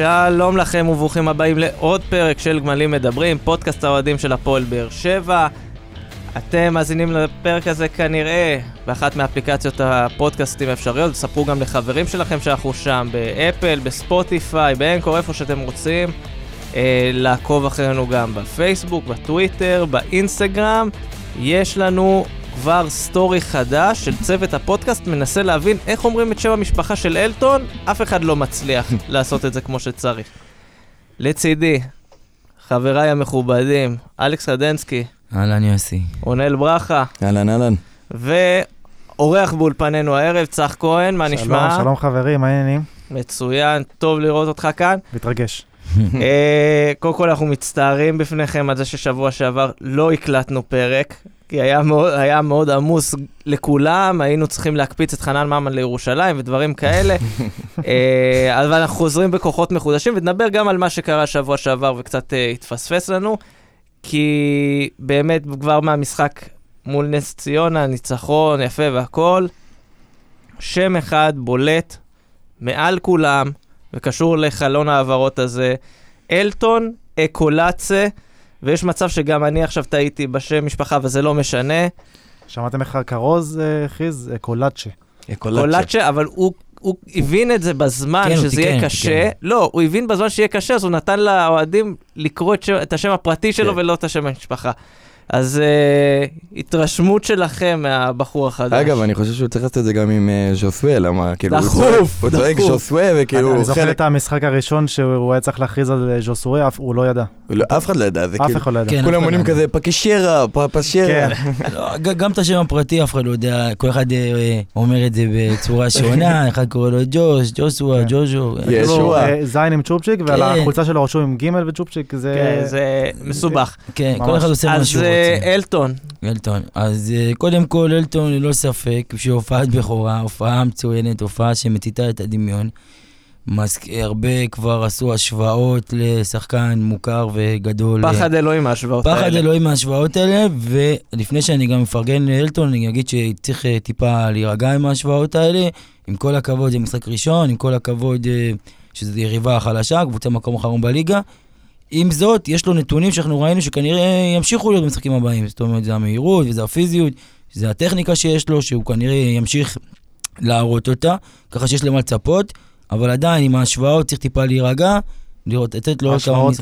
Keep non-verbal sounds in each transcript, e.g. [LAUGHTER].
שלום לכם וברוכים הבאים לעוד פרק של גמלים מדברים, פודקאסט האוהדים של הפועל באר שבע. אתם מאזינים לפרק הזה כנראה באחת מאפליקציות הפודקאסטים האפשריות, תספרו גם לחברים שלכם שאנחנו שם, באפל, בספוטיפיי, באנקור, איפה שאתם רוצים. אה, לעקוב אחרינו גם בפייסבוק, בטוויטר, באינסטגרם. יש לנו כבר סטורי חדש של צוות הפודקאסט מנסה להבין איך אומרים את שם המשפחה של אלטון, אף אחד לא מצליח [LAUGHS] לעשות את זה כמו שצריך. לצידי, חבריי המכובדים, אלכס רדנסקי, אהלן יוסי. רונל ברכה, אהלן, אהלן. ואורח באולפנינו הערב, צח כהן, מה נשמע? שלום, שלום חברים, מה העניינים? מצוין, טוב לראות אותך כאן. מתרגש. אה, קודם כל אנחנו מצטערים בפניכם על זה ששבוע שעבר לא הקלטנו פרק, כי היה מאוד, היה מאוד עמוס לכולם, היינו צריכים להקפיץ את חנן ממן לירושלים ודברים כאלה. [LAUGHS] אה, אבל אנחנו חוזרים בכוחות מחודשים ונדבר גם על מה שקרה שבוע שעבר וקצת אה, התפספס לנו, כי באמת כבר מהמשחק מול נס ציונה, ניצחון יפה והכול, שם אחד בולט מעל כולם, וקשור לחלון ההעברות הזה, אלטון אקולצה, ויש מצב שגם אני עכשיו טעיתי בשם משפחה, וזה לא משנה. שמעתם איך כרוז אה, הכריז? קולאצ'ה. קולאצ'ה, אבל הוא... הוא הבין את זה בזמן כן, שזה יהיה קשה. כן. לא, הוא הבין בזמן שיהיה קשה, אז הוא נתן לאוהדים לקרוא את, שם, את השם הפרטי שלו כן. ולא את השם המשפחה. אז uh, התרשמות שלכם מהבחור החדש. אגב, אני חושב שהוא צריך לעשות את זה גם עם אה, ז'וסווה, למה כאילו... הוא דחוף, הוא צועק דחוף. ז'וסווה, וכאילו... אני הוא זוכר חלק- את המשחק הראשון שהוא היה צריך להכריז על אה, ז'וסורי, אף- הוא לא ידע. לא, אף אחד לא ידע, זה אף כאילו... אחד לא ידע. כן, כולם אף עונים לא כזה פקשרה, פפשרה. כן. לא, ג- גם את השם הפרטי אף אחד לא יודע, כל אחד אומר את זה בצורה שונה, [LAUGHS] אחד קורא לו ג'וש, ג'וסווה, כן. ג'וז'ו. יש. יש לו ישוע. אה, זין עם צ'ופצ'יק, ועל כן. החולצה שלו רשום עם גימל וצ'ופצ'יק, זה... כן, זה מסובך. כן, כל. אחד עושה מה אלטון, אלטון. אז אה, קודם כל, אלטון ללא ספק, שהופעת בכורה, הופעה מצוינת, הופעה שמציתה את הדמיון. הרבה כבר עשו השוואות לשחקן מוכר וגדול. פחד אלוהים מההשוואות האלה. פחד אלוהים מההשוואות האלה, ולפני שאני גם מפרגן לאלטון, אני אגיד שצריך אה, טיפה להירגע עם ההשוואות האלה. עם כל הכבוד, זה משחק ראשון, עם כל הכבוד אה, שזו יריבה חלשה, קבוצה מקום אחרון בליגה. עם זאת, יש לו נתונים שאנחנו ראינו שכנראה ימשיכו להיות במשחקים הבאים. זאת אומרת, זה המהירות וזה הפיזיות, זה הטכניקה שיש לו, שהוא כנראה ימשיך להראות אותה, ככה שיש למה לצפות, אבל עדיין, עם ההשוואות צריך טיפה להירגע, לראות, לתת לו עוד כמה השוואות.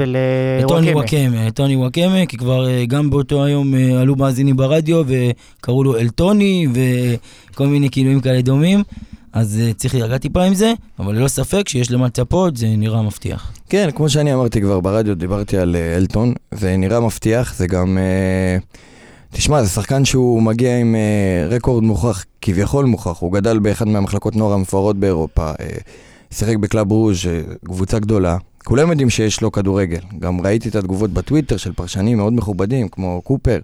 לטוני וואקמה, טוני וואקמה, כי כבר אה, גם באותו היום אה, עלו מאזינים ברדיו וקראו לו אלטוני וכל מיני כינויים כאלה דומים, אז אה, צריך להירגע טיפה עם זה, אבל ללא ספק שיש למה לצפות, זה נראה מבטיח. כן, כמו שאני אמרתי כבר ברדיו, דיברתי על אה, אלטון, זה נראה מבטיח, זה גם... אה, תשמע, זה שחקן שהוא מגיע עם רקורד מוכח, כביכול מוכח, הוא גדל באחד מהמחלקות נוער המפוארות באירופה, שיחק בקלאב ברוז', קבוצה גדולה. כולם יודעים שיש לו כדורגל. גם ראיתי את התגובות בטוויטר של פרשנים מאוד מכובדים, כמו קופר,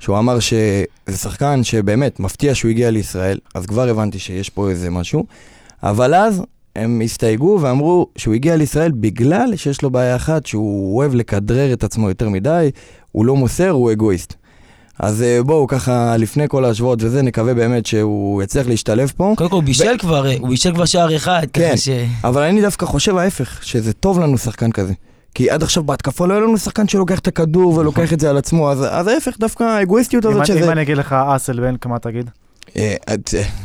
שהוא אמר שזה שחקן שבאמת מפתיע שהוא הגיע לישראל, אז כבר הבנתי שיש פה איזה משהו. אבל אז הם הסתייגו ואמרו שהוא הגיע לישראל בגלל שיש לו בעיה אחת, שהוא אוהב לכדרר את עצמו יותר מדי, הוא לא מוסר, הוא אגואיסט. אז אה, בואו ככה, לפני כל ההשוואות וזה, נקווה באמת שהוא יצליח להשתלב פה. קודם כל הוא בישל כבר, אה, הוא בישל כבר שער אחד, כן. ש... אבל אני דווקא חושב ההפך, שזה טוב לנו שחקן כזה. כי עד עכשיו בהתקפה לא היה לנו שחקן שלוקח את הכדור ולוקח את זה על עצמו, אז, אז ההפך, דווקא האגואיסטיות הזאת שזה... אם אני אגיד לך אסלבנק, מה תגיד? אה,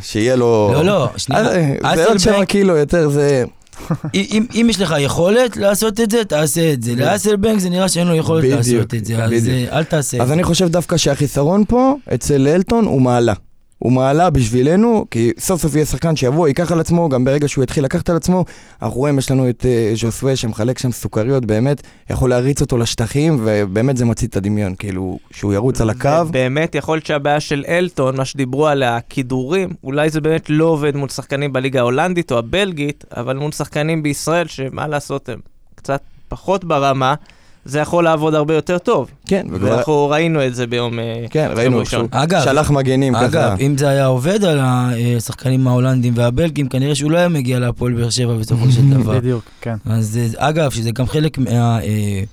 שיהיה לו... לא, לא, שנייה. אז, אה, זה עוד שבע קילו יותר, זה... [LAUGHS] אם- אם- יש לך יכולת לעשות את זה, תעשה את זה. לאסלבנק זה נראה שאין לו יכולת בדיוק, לעשות את זה, אז בדיוק. אה, אל תעשה את אז זה. אני חושב דווקא שהחיסרון פה, אצל אלטון, הוא מעלה. הוא מעלה בשבילנו, כי סוף סוף יהיה שחקן שיבוא, ייקח על עצמו, גם ברגע שהוא יתחיל לקחת על עצמו, אנחנו רואים, יש לנו את uh, ז'וסווה שמחלק שם סוכריות, באמת, יכול להריץ אותו לשטחים, ובאמת זה מצית את הדמיון, כאילו, שהוא ירוץ על הקו. באמת יכול להיות שהבעיה של אלטון, מה שדיברו על הכידורים, אולי זה באמת לא עובד מול שחקנים בליגה ההולנדית או הבלגית, אבל מול שחקנים בישראל, שמה לעשות, הם קצת פחות ברמה, זה יכול לעבוד הרבה יותר טוב. כן, וכבר... ואנחנו ראינו את זה ביום אה, כן, ראינו ראשון. שהוא אגב, שלח מגנים ככה. אגב, אם זה היה עובד על השחקנים ההולנדים והבלגים, כנראה שהוא לא היה מגיע להפועל באר שבע בסופו של [LAUGHS] דבר. בדיוק, כן. אז אה, אגב, שזה גם חלק מה, אה,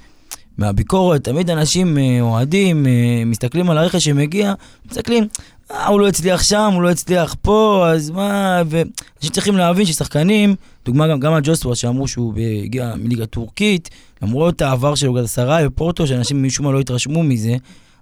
מהביקורת, תמיד אנשים אוהדים, מסתכלים על הרכש שמגיע, מסתכלים, אה, הוא לא הצליח שם, הוא לא הצליח פה, אז מה, ואנשים צריכים להבין ששחקנים, דוגמה גם, גם על ג'וסווה, שאמרו שהוא הגיע מליגה טורקית, למרות העבר שלו גלסראי ופורטו, שאנשים משום מה לא התרשמו מזה,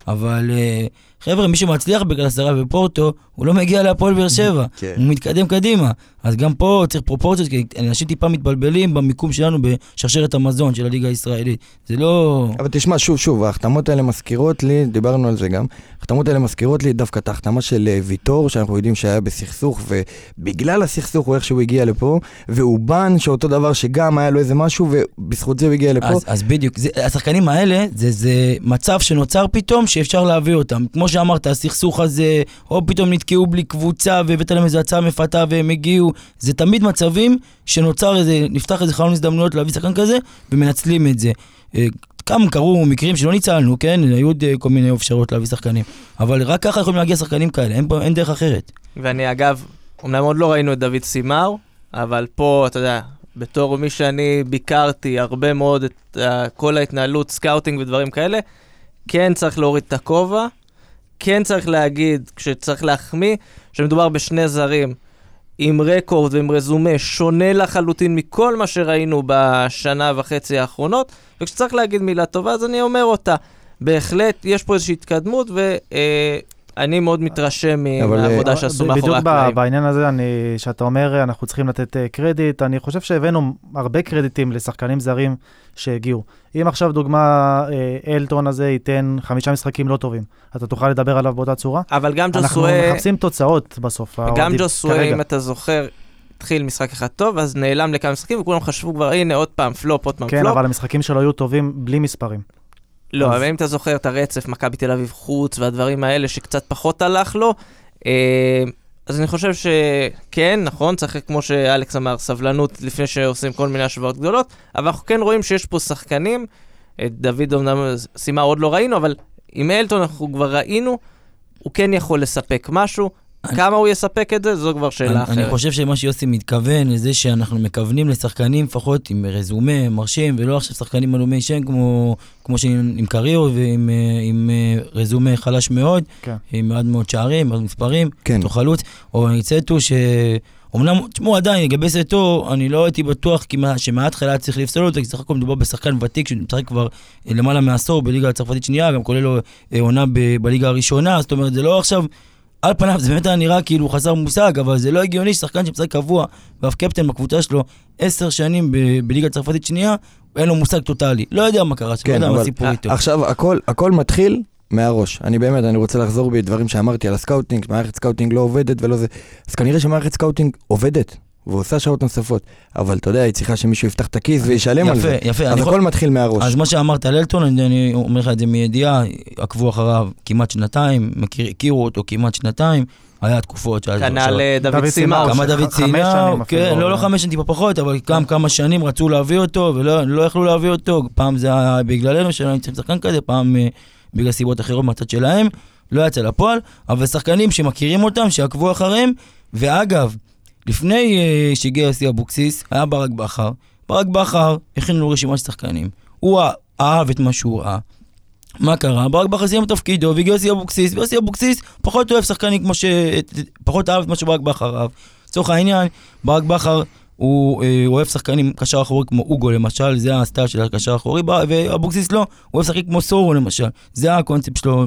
אבל אה, חבר'ה, מי שמצליח בגלסראי ופורטו, הוא לא מגיע להפועל באר שבע, כן. הוא מתקדם קדימה. אז גם פה צריך פרופורציות, כי אנשים טיפה מתבלבלים במיקום שלנו בשרשרת המזון של הליגה הישראלית. זה לא... אבל תשמע, שוב, שוב, ההחתמות האלה מזכירות לי, דיברנו על זה גם, ההחתמות האלה מזכירות לי דווקא את ההחתמה של אה, ויטור, שאנחנו יודעים שהיה בסכסוך, ובגלל הסכסוך הוא איכשהו הגיע לפה, ואובן שאותו דבר שגם היה לו איזה משהו, ובזכות זה הוא הגיע לפה. אז, אז בדיוק, זה, השחקנים האלה, זה, זה מצב שנוצר פתאום שאפשר להביא אותם. כמו שאמרת, הסכסוך הזה, או פתאום נתקעו בלי קבוצה והבאת להם איזו הצעה מפתה והם הגיעו, זה תמיד מצבים שנוצר איזה, נפתח איזה חלון הזדמנויות להביא שחקן כזה, ומנצלים את זה. אה, כמה קרו מקרים שלא ניצלנו, כן? היו עוד אה, כל מיני אפשרויות להביא שחקנים. אבל רק ככה יכולים להגיע שחקנים כאלה, אין, אין דרך אחרת. ואני אגב, אמנם עוד לא ראינו את דוד סימאו, אבל פה, אתה יודע, בתור מי שאני ביקרתי הרבה מאוד את אה, כל ההתנהלות, סקאוטינג ודברים כאלה, כן צריך להוריד את הכובע, כן צריך להגיד, כשצריך להחמיא, שמדובר בשני זרים עם רקורד ועם רזומה שונה לחלוטין מכל מה שראינו בשנה וחצי האחרונות, וכשצריך להגיד מילה טובה, אז אני אומר אותה. בהחלט, יש פה איזושהי התקדמות, ואני מאוד מתרשם אבל, מהעבודה אה, שעשו מאחורי בדיוק הקלעים. בעניין הזה, אני, שאתה אומר, אה, אנחנו צריכים לתת אה, קרדיט, אני חושב שהבאנו הרבה קרדיטים לשחקנים זרים שהגיעו. אם עכשיו דוגמה, אה, אלטון הזה ייתן חמישה משחקים לא טובים, אתה תוכל לדבר עליו באותה צורה? אבל גם אנחנו ג'וסווה, מחפשים תוצאות בסוף. גם ג'וסווה. אם אתה זוכר, התחיל משחק אחד טוב, אז נעלם לכמה משחקים, וכולם חשבו כבר, הנה, עוד פעם פלופ, עוד פעם כן, פלופ. אבל המשחקים שלו היו טובים בלי מספרים. לא, אבל אם אתה זוכר את הרצף, מכבי תל אביב חוץ והדברים האלה שקצת פחות הלך לו, אה, אז אני חושב שכן, נכון, צריך, כמו שאלכס אמר, סבלנות לפני שעושים כל מיני השוואות גדולות, אבל אנחנו כן רואים שיש פה שחקנים, את דוד אמנם סימה עוד לא ראינו, אבל עם אלטון אנחנו כבר ראינו, הוא כן יכול לספק משהו. אני- כמה הוא יספק את זה, זו כבר שאלה אני, אחרת. אני חושב שמה שיוסי מתכוון לזה שאנחנו מכוונים לשחקנים לפחות עם רזומה מרשים, ולא עכשיו שחקנים עלומי שם כמו, כמו שעם עם קריו ועם אה, עם אה, רזומה חלש מאוד, כן. עם מעט מאוד שערים, מעט מספרים, כן. אותו חלוץ, או ניצטו ש... אמנם, תשמעו, עדיין, לגבי סטו, אני לא הייתי בטוח כי מה- שמההתחלה צריך לפסול אותו, כי סך הכל מדובר בשחקן ותיק שמשחק כבר אה, למעלה מעשור בליגה הצרפתית שנייה, גם כולל לו עונה בליגה הראשונה, זאת אומרת, זה לא עכשיו, על פניו זה באמת היה נראה כאילו חסר מושג, אבל זה לא הגיוני ששחקן שמשחק קבוע, ואף קפטן בקבוצה שלו עשר שנים ב- בליגה הצרפתית שנייה, אין לו מושג טוטאלי. לא יודע מה קרה שם, לא כן, יודע מה הסיפור איתו. עכשיו הכל, הכל מתחיל מהראש. אני באמת, אני רוצה לחזור בדברים שאמרתי על הסקאוטינג, שמערכת סקאוטינג לא עובדת ולא זה. אז כנראה שמערכת סקאוטינג עובדת, ועושה שעות נוספות. אבל אתה יודע, היא צריכה שמישהו יפתח את הכיס וישלם על יפה, זה. יפה. אז אני יכול- הכל מתחיל מהראש. אז מה שאמרת על אלטון, אני, אני אומר לך את זה מידיעה, עקבו אחריו כמעט שנתיים, מכיר, הכירו אותו כמעט שנתיים, היה תקופות שהיה... כנ"ל אה, דוד סימאו. סימאו. כמה דוד שנים כן. לא, לא חמש שנים, טיפה פחות, אבל גם כמה שנים רצו להביא אותו, ולא לא יכלו להביא אותו, פעם זה היה בגללנו, שלא נמצאים שחקן כזה, פעם אה, בגלל סיבות אחרות מהצד שלהם, לא יצא לפועל, אבל שחקנים שמכירים אותם, שעקבו אחריהם, ואגב, לפני אה, שהגיע יוסי אבוקסיס, היה ברק בכר, ברק בכר הכין לו רשימת שחקנים, הוא אה- אהב את מה שהוא ראה. מה קרה? ברק בכר סיים את תפקידו והגיע יוסי אבוקסיס, ויוסי אבוקסיס פחות אוהב שחקנים כמו ש... פחות אהב את מה שברק בכר אהב. לצורך העניין, ברק בכר הוא, אה, הוא אוהב שחקנים קשר אחורי כמו אוגו למשל, זה הסטייל של הקשר האחורי, ואבוקסיס לא, הוא אוהב לשחק כמו סורו למשל, זה הקונספט שלו,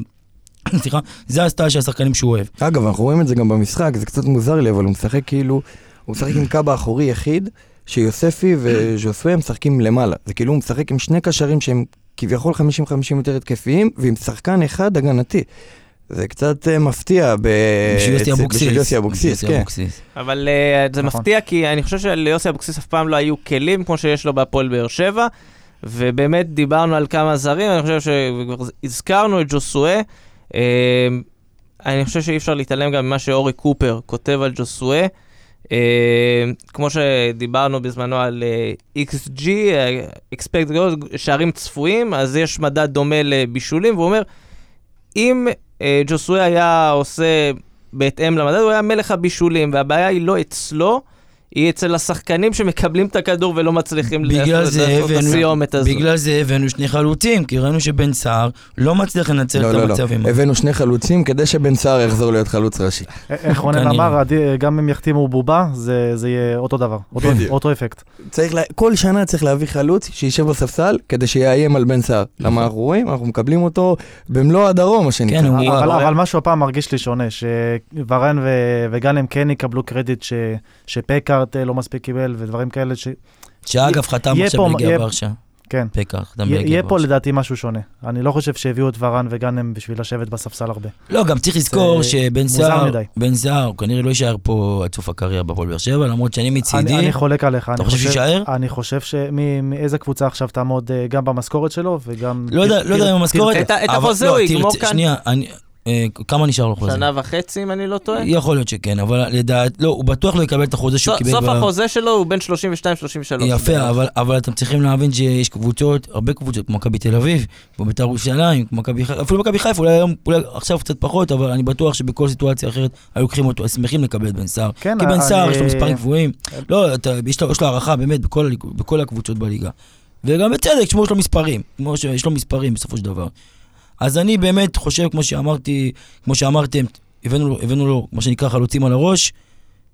[COUGHS] סליחה, זה הסטייל של השחקנים שהוא אוהב. אגב, אנחנו רואים את זה גם במשחק, זה קצת מוזר לי, אבל הוא משחק כאילו, הוא משחק עם קאבה אחורי יחיד, שיוספי וז'וסואה משחקים למעלה. זה כאילו הוא משחק עם שני קשרים שהם כביכול 50-50 יותר התקפיים, ועם שחקן אחד הגנתי. זה קצת אה, מפתיע ב... בשביל יוסי אבוקסיס. כן. אבל אה, זה נכון. מפתיע, כי אני חושב שליוסי אבוקסיס אף פעם לא היו כלים כמו שיש לו בהפועל באר שבע, ובאמת דיברנו על כמה זרים, אני חושב שכבר הזכרנו את ג'וסואה. Uh, אני חושב שאי אפשר להתעלם גם ממה שאורי קופר כותב על ג'וסואה. Uh, כמו שדיברנו בזמנו על uh, XG, uh, expect goals, שערים צפויים, אז יש מדד דומה לבישולים, והוא אומר, אם uh, ג'וסואה היה עושה בהתאם למדד, הוא היה מלך הבישולים, והבעיה היא לא אצלו, היא אצל השחקנים שמקבלים את הכדור ולא מצליחים לעשות את הסיומת הזו. בגלל זה הבאנו שני חלוצים, כי ראינו שבן סער לא מצליח לנצל לא, את לא, לא. המצבים. הבאנו שני חלוצים כדי שבן סער יחזור להיות חלוץ ראשי. איך רונן כנראה. אמר, גם אם יחתימו בובה, זה זה יהיה אותו דבר, אותו- אפקט. צריך, לה... כל שנה צריך להביא חלוץ שישב בספסל כדי שיאיים על בן סער. נכון. למה אנחנו רואים? אנחנו מקבלים אותו במלוא הדרום, מה שנקרא. כן, אבל, משהו הפעם מרגיש לי שונה, שוורן ו- וגאנם כן יקבלו קרדיט ש- שפקארט אה, לא מספיק קיבל ודברים כאלה, ש... שאגב, חתם עכשיו בליגה יהיה- ורשה. כן. פקאר, חתם יהיה- פה. לדעתי משהו שונה. אני לא חושב שהביאו את ורן וגאנם בשביל לשבת בספסל הרבה. לא, גם צריך לזכור זה שבן סער. בן סער, הוא כנראה לא יישאר פה עד סוף הקריירה בפועל באר שבע, למרות שאני אני, מצידי, אני חולק עליך. אתה אני חושב שיישאר? אני חושב שמאיזה קבוצה עכשיו תעמוד אה, גם במשכורת שלו וגם... לא יודע, לא יודע אם המשכורת, את החוזה לא, הוא יגמור כאן. שנייה, אני- כמה נשאר לו חוזה? שנה וחצי, אם אני לא טועה. יכול להיות שכן, אבל לדעת, לא, הוא בטוח לא יקבל את החוזה שהוא קיבל. סוף החוזה שלו הוא בין 32-33. יפה, אבל, אבל אתם צריכים להבין שיש קבוצות, הרבה קבוצות, כמו מכבי תל אביב, כמו בית"ר ירושלים, כמו מכבי חיפה, אפילו מכבי חיפה, אולי היום, אולי עכשיו קצת פחות, אבל אני בטוח שבכל סיטואציה אחרת היו לוקחים אותו, שמחים לקבל את בן סער. כן, כי בן סער יש לו מספרים גבוהים, לא, אתה, יש, לו, הערכה באמת בכל, הקבוצות בליגה. וגם בצדק, שמו יש לו מספרים, כמו שיש לו מספרים בסופו של דבר. אז אני באמת חושב, כמו שאמרתי, כמו שאמרתם, הבאנו לו, הבאנו לו, מה שנקרא, חלוצים על הראש.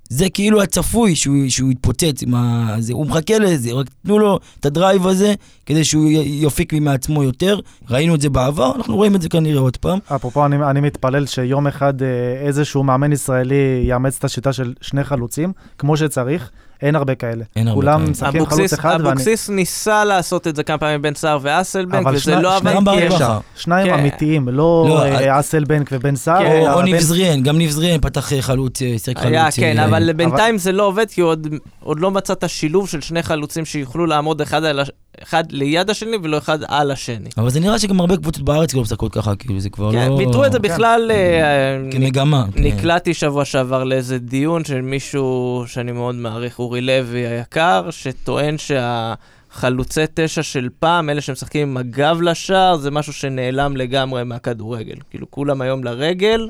זה כאילו הצפוי שהוא, שהוא יתפוצץ עם ה... זה, הוא מחכה לזה, רק תנו לו את ה drive הזה כדי שהוא יפיק מעצמו יותר. ראינו את זה בעבר, אנחנו רואים את זה כנראה עוד פעם. אפרופו, אני, אני מתפלל שיום אחד אה, איזשהו מאמן ישראלי יאמץ את השיטה של שני חלוצים, כמו שצריך, אין הרבה כאלה. אין הרבה כולם כאלה. משחקים חלוץ אבוקסיס- אחד, ואני... אבוקסיס ניסה לעשות את זה כמה פעמים בין סער ואסלבנק, אבל וזה שני- לא עבד כי. יש- ככה. שניים כן. אמיתיים, לא לא, אה, אסלבנק ובן סער, כן. או, אלא או בן- ניב זריאן, גם ניב זריאן פתח אה, חלוץ, אה, שיחק חלוץ. היה, כן, אבל בינתיים זה לא עובד, כי הוא עוד- עוד לא מצא את השילוב של שני חלוצים שיוכלו לעמוד אחד על הש- אחד ליד השני ולא אחד על השני. אבל זה נראה שגם הרבה קבוצות בארץ לא משחקות ככה, כאילו זה כבר כן, לא... ביטרו את זה כן. בכלל, אה, כמגמה. כן. נקלעתי שבוע שעבר לאיזה דיון של מישהו שאני מאוד מעריך, אורי לוי היקר, שטוען שהחלוצי תשע של פעם, אלה שמשחקים עם הגב לשער, זה משהו שנעלם לגמרי מהכדורגל. כאילו, כולם היום לרגל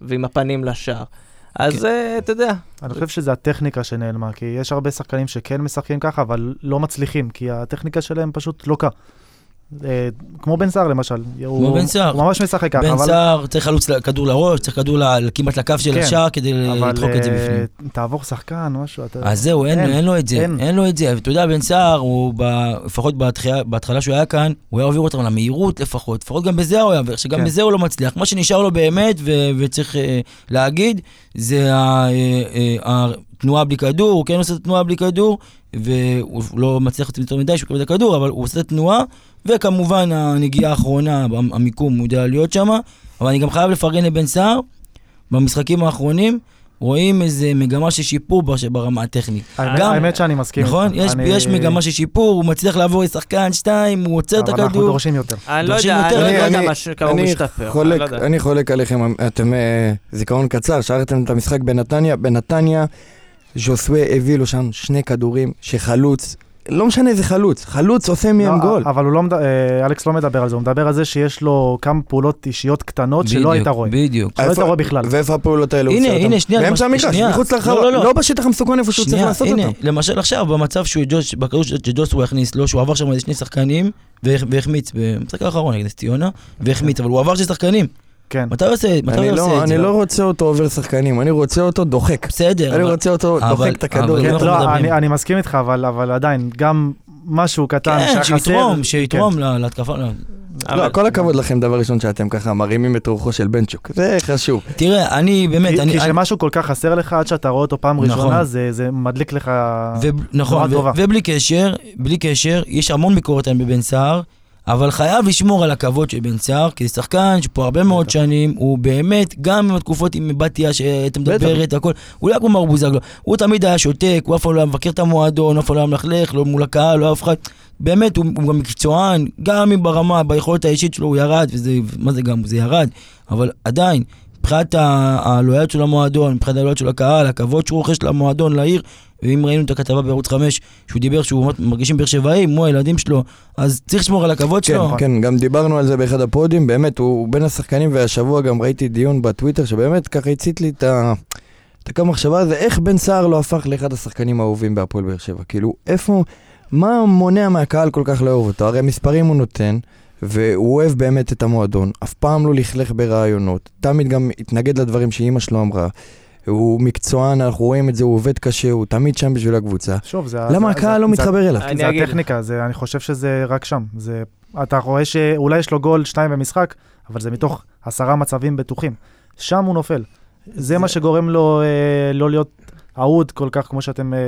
ועם הפנים לשער. אז כן. אה, אתה יודע, אני חושב שזה הטכניקה שנעלמה, כי יש הרבה שחקנים שכן משחקים ככה, אבל לא מצליחים, כי הטכניקה שלהם פשוט לוקה. אה, כמו בן סער למשל. הוא- בן סער. הוא ממש משחק ככה, בן אבל... סער צריך חלוץ כדור לראש, צריך כדור ל- כמעט לקו של כן, השער כדי לדחוק את זה אה, בפנים. תעבור שחקן, משהו, אתה... אז זהו, אין, אין, אין לו את זה, אין. אין לו את זה. ואתה יודע, בן סער, הוא, ב, לפחות בהתחלה, בהתחלה שהוא היה כאן, הוא היה עובר אותם למהירות לפחות, לפחות גם בזה הוא היה עובר, שגם כן. בזה הוא לא מצליח. מה שנשאר לו באמת, ו, וצריך אה, להגיד, זה ה, אה, אה, התנועה בלי כדור, הוא כן עושה את התנועה בלי כדור, והוא לא מצליח יותר מדי שהוא יקבל את הכדור, אבל הוא עושה את התנועה, וכמובן הנגיעה האחרונה, המיקום, הוא יודע להיות שם, אבל אני גם חייב לפרגן לבן סער, במשחקים האחרונים, רואים איזה מגמה של שיפור ברמה הטכנית. האמת- גם- האמת שאני מסכים. נכון? יש, אני- יש מגמה של שיפור, הוא מצליח לעבור לשחקן, שתיים, הוא עוצר את אבל אנחנו הכדור. דורשים יותר. אני לא דורשים יודע, אני. לא יודע מה ש- כמה הוא אני משתפר. לא. אני חולק עליכם, אתם אה, זיכרון קצר, שרתם את המשחק בנתניה, בנתניה ז'וסווה הביא לו שם שני כדורים שחלוץ, לא משנה איזה חלוץ, חלוץ עושה מהם לא, גול. אבל הוא לא, מד- אה, אלכס לא מדבר על זה, הוא מדבר על זה שיש לו כמה פעולות אישיות קטנות שלא היית רואה. בדיוק. שלא היית רואה בכלל. ואיפה הפעולות האלה הוא הנה, עושה אותם? הנה, שנייה, באמצע המגרש. מחוץ לא, לרחבה, לא, לא. לא בשטח המסוכן איפה שהוא צריך לעשות הנה, אותם. למשל עכשיו, במצב שהוא ג'וש, בכדור שג'וס הוא הכניס לו, שהוא עבר שם איזה שני שחקנים, והח- והחמיץ, במשחק האחרון נגד ציונה, והחמיץ, אבל הוא עבר שני שחקנים. כן. מתי הוא עושה מתי אני לא- את זה? אני לא רוצה אותו עובר שחקנים, אני רוצה אותו דוחק. בסדר, אני אבל- רוצה אותו אבל- דוחק את הכדור. כן, לא. אני, אני מסכים איתך, אבל, אבל עדיין, גם משהו קטן כן, שהיה חסר. שיתרום, שיתרום ל- להתקפה. לא. אבל- לא, כל הכבוד לכם, דבר ראשון שאתם ככה מרימים את רוחו של בנצ'וק, זה חשוב. תראה, אני באמת, כי, אני... כי אני- כשמשהו כל כך חסר לך, עד שאתה רואה אותו פעם נכון. ראשונה, זה, זה מדליק לך... ו- נכון, ו-. ובלי קשר, בלי קשר, יש המון ביקורת היום בבן סער, אבל חייב לשמור על הכבוד של בן סער, כי זה שחקן שפה הרבה מאוד שנים, הוא באמת, גם עם התקופות עם בתיה שאתה מדברת והכל, הוא לא כמו מר בוזגלו, הוא תמיד היה שותק, הוא אף פעם לא היה מבקר את המועדון, אף פעם לא היה מלכלך, לא מול הקהל, לא אף אחד, באמת, הוא, הוא גם מקצוען, גם אם ברמה, ביכולת האישית שלו הוא ירד, וזה, מה זה גם, זה ירד, אבל עדיין, מבחינת הלויאליות של המועדון, מבחינת הלויאליות של הקהל, הכבוד שהוא רוכש למועדון, לעיר, ואם ראינו את הכתבה בערוץ 5, שהוא דיבר שהוא ממש מרגישים באר שבעים, כמו הילדים שלו, אז צריך לשמור על הכבוד כן, שלו. כן, גם דיברנו על זה באחד הפודים, באמת, הוא בין השחקנים, והשבוע גם ראיתי דיון בטוויטר, שבאמת ככה הצית לי את ה... דקה מחשבה זה איך בן סהר לא הפך לאחד השחקנים האהובים בהפועל באר שבע. כאילו, איפה, מה מונע מהקהל כל כך לאהוב אותו? הרי מספרים הוא נותן, והוא אוהב באמת את המועדון. אף פעם לא לכלך בראיונות. תמיד גם התנגד לדברים שאימא שלו אמרה. הוא מקצוען, אנחנו רואים את זה, הוא עובד קשה, הוא תמיד שם בשביל הקבוצה. שוב, זה... למה זה- הקהל זה- לא זה- מתחבר אליו? אני זה אגיד. הטכניקה, זה, אני חושב שזה רק שם. זה, אתה רואה שאולי יש לו גול, שתיים במשחק, אבל זה מתוך עשרה מצבים בטוחים. שם הוא נופל. זה, זה- מה שגורם לו אה, לא להיות אהוד כל כך כמו שאתם אה,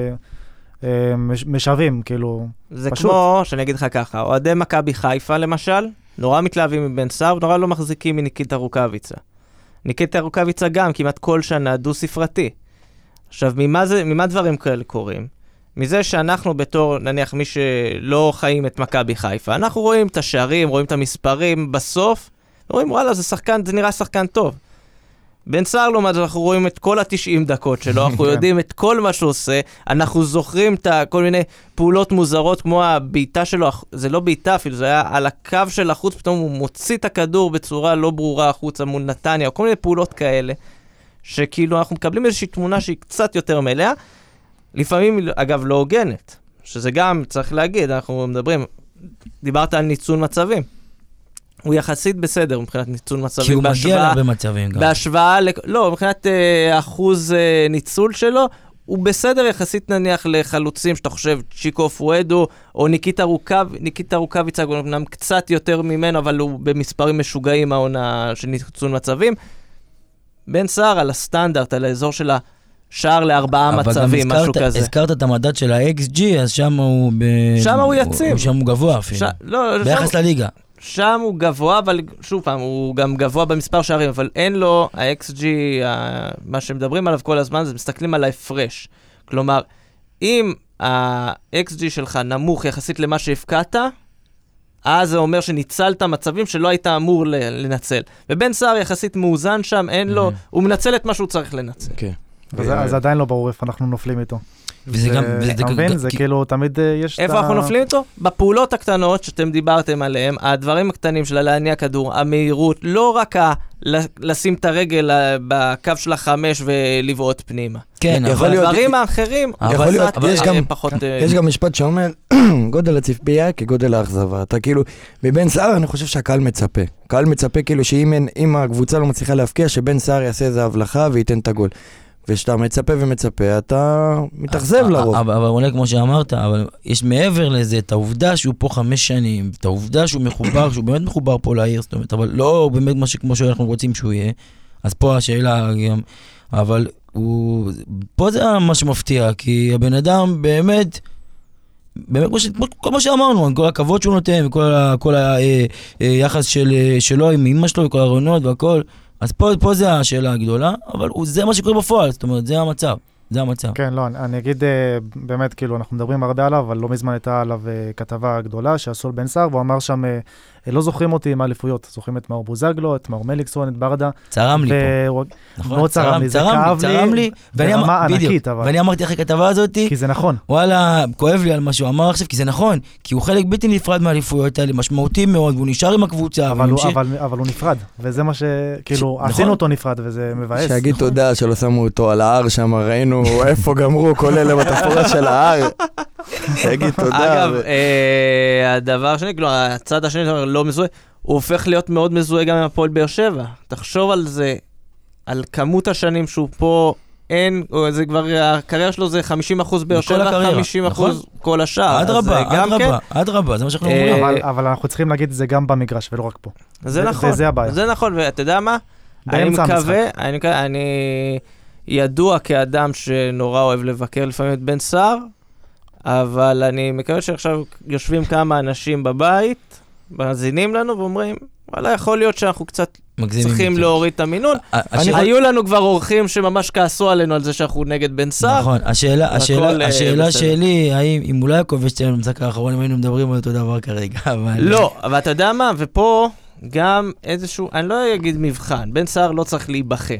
אה, מש- משווים, כאילו. זה פשוט. כמו, שאני אגיד לך ככה, אוהדי מכבי חיפה למשל, נורא מתלהבים מבן סער, ונורא לא מחזיקים מניקיטה רוקאביצה. ניקיטה רוקאביצה גם כמעט כל שנה דו-ספרתי. עכשיו, ממה, זה, ממה דברים כאלה קורים? מזה שאנחנו בתור, נניח, מי שלא חיים את מכבי חיפה, אנחנו רואים את השערים, רואים את המספרים בסוף, רואים, וואלה, זה שחקן, זה נראה שחקן טוב. בן סער, לעומת זאת, אנחנו רואים את כל ה-90 דקות שלו, אנחנו כן. יודעים את כל מה שהוא עושה, אנחנו זוכרים את כל מיני פעולות מוזרות, כמו הבעיטה שלו, זה לא בעיטה אפילו, זה היה על הקו של החוץ, פתאום הוא מוציא את הכדור בצורה לא ברורה החוצה מול נתניה, או כל מיני פעולות כאלה, שכאילו אנחנו מקבלים איזושהי תמונה שהיא קצת יותר מלאה, לפעמים, אגב, לא הוגנת, שזה גם, צריך להגיד, אנחנו מדברים, דיברת על ניצול מצבים. הוא יחסית בסדר מבחינת ניצול מצבים, כי הוא מגיע בהשוואה- להרבה מצבים גם. בהשוואה, ל... לא, מבחינת אה, אחוז אה, ניצול שלו, הוא בסדר יחסית נניח לחלוצים שאתה חושב, צ'יקו פואדו, או ניקיטה רוקאב, ניקיטה רוקאביצה, הוא אמנם קצת יותר ממנו, אבל הוא במספרים משוגעים העונה של ניצול מצבים. בן סער על הסטנדרט, על האזור של השער לארבעה אבל גם מצבים, משהו הזכרת- כזה. הזכרת את המדד של ה-XG, אז שם הוא... ב- שם הוא יציב. שם הוא גבוה אפילו. ש... לא, שם- ביחס לליגה. שם הוא גבוה, אבל שוב פעם, הוא גם גבוה במספר שערים, אבל אין לו, ה-XG, ה- מה שמדברים עליו כל הזמן, זה מסתכלים על ההפרש. כלומר, אם ה-XG שלך נמוך יחסית למה שהפקעת, אז זה אומר שניצלת מצבים שלא היית אמור ל- לנצל. ובן סער יחסית מאוזן שם, אין לו. הוא מנצל את מה שהוא צריך לנצל. כן. אז, אז עדיין לא ברור איפה אנחנו נופלים איתו. וזה גם- וזה אתה גם- מבין? זה כאילו, תמיד אה, יש את איפה אנחנו נופלים איתו? בפעולות הקטנות שאתם דיברתם עליהן, הדברים הקטנים של להניע כדור, המהירות, לא רק ה... ל- לשים את הרגל אה, בקו של החמש ולבעוט פנימה. כן, אבל... הדברים האחרים, אבל- יכול להיות, יש אה, גם- פחות... יש גם משפט שאומר, [CLEARS THROAT] גודל הציפייה כגודל האכזבה. אתה כאילו, מבן סער אני חושב שהקהל מצפה. הקהל מצפה כאילו שאם הקבוצה לא מצליחה להבקיע, שבן סער יעשה איזה הבלחה וייתן את הגול. וכשאתה מצפה ומצפה, אתה מתאכזב לרוב. אבל, אבל אולי כמו שאמרת, אבל יש מעבר לזה את העובדה שהוא פה חמש שנים, את העובדה שהוא מחובר, שהוא באמת מחובר פה לעיר, זאת אומרת, אבל לא באמת מה שכמו שאנחנו רוצים שהוא יהיה. אז פה השאלה גם, אבל הוא, פה זה מה שמפתיע, כי הבן אדם באמת, באמת כמו ש, כמו- כל מה שאמרנו, כל הכבוד שהוא נותן, וכל ה- כל היחס של, אה, שלו עם אמא שלו, וכל הרעיונות והכל, אז פה, פה זה השאלה הגדולה, אבל זה מה שקורה בפועל, זאת אומרת, זה המצב, זה המצב. כן, לא, אני, אני אגיד, אה, באמת, כאילו, אנחנו מדברים הרבה עליו, אבל לא מזמן הייתה עליו אה, כתבה גדולה שעשו על בן סער, והוא אמר שם, אה, לא זוכרים אותי עם האליפויות, זוכרים את מאור בוזגלו, את מאור מליקסון, את ברדה. צרם לי פה. נכון, מאוד צרם לי, זה צרם כאב לי צרם לי, ברמה. ענקית, אבל. ואני אמרתי אחרי הכתבה הזאתי, כי זה נכון. וואלה, כואב לי על מה שהוא אמר עכשיו, כי זה נכון, כי הוא חלק בלתי נפרד מהאליפויות האלה, משמעותי מאוד, והוא נשאר עם הקבוצה, אבל הוא, וממשיך- אבל, אבל הוא נפרד, וזה מה ש... כאילו, נכון. עשינו אותו נפרד, וזה מבאס. שיגיד תודה שלא שמו אותו על ההר שם, ראינו איפה גמרו כל אלה בתפאורה של ההר. שיגיד תודה. אגב, אה, הדבר השני, כאילו, הצד השני לא מזוהה, הוא הופך להיות מאוד מזוהה גם עם הפועל באר שבע. תחשוב על זה, על כמות השנים שהוא פה, אין, או זה כבר, הקריירה שלו זה 50 אחוז באר בכל שבע, הקריירה, 50 אחוז נכון. כל השאר. אז אדרבה, זה גם כן, אדרבה, אדרבה, זה מה שאנחנו אה, אומרים. אבל, אבל אנחנו צריכים להגיד את זה גם במגרש, ולא רק פה. זה נכון, וזה הבעיה. זה נכון, ואתה יודע מה? אני מקווה, אני, מקווה- אני ידוע כאדם שנורא אוהב לבקר לפעמים את בן סער, אבל אני מקווה שעכשיו יושבים כמה אנשים בבית, מאזינים לנו ואומרים, וואלה, יכול להיות שאנחנו קצת צריכים יותר. להוריד את המינון. השאלה- היו לנו כבר אורחים שממש כעסו עלינו על זה שאנחנו נגד בן סער. נכון, השאלה, השאלה, אה, השאלה. שלי, האם אם הוא לא היה כובש את המשחק האחרון, אם היינו מדברים על אותו דבר כרגע, [LAUGHS] אבל... לא, אבל אתה יודע מה? ופה גם איזשהו, אני לא אגיד מבחן, בן סער לא צריך להיבחן.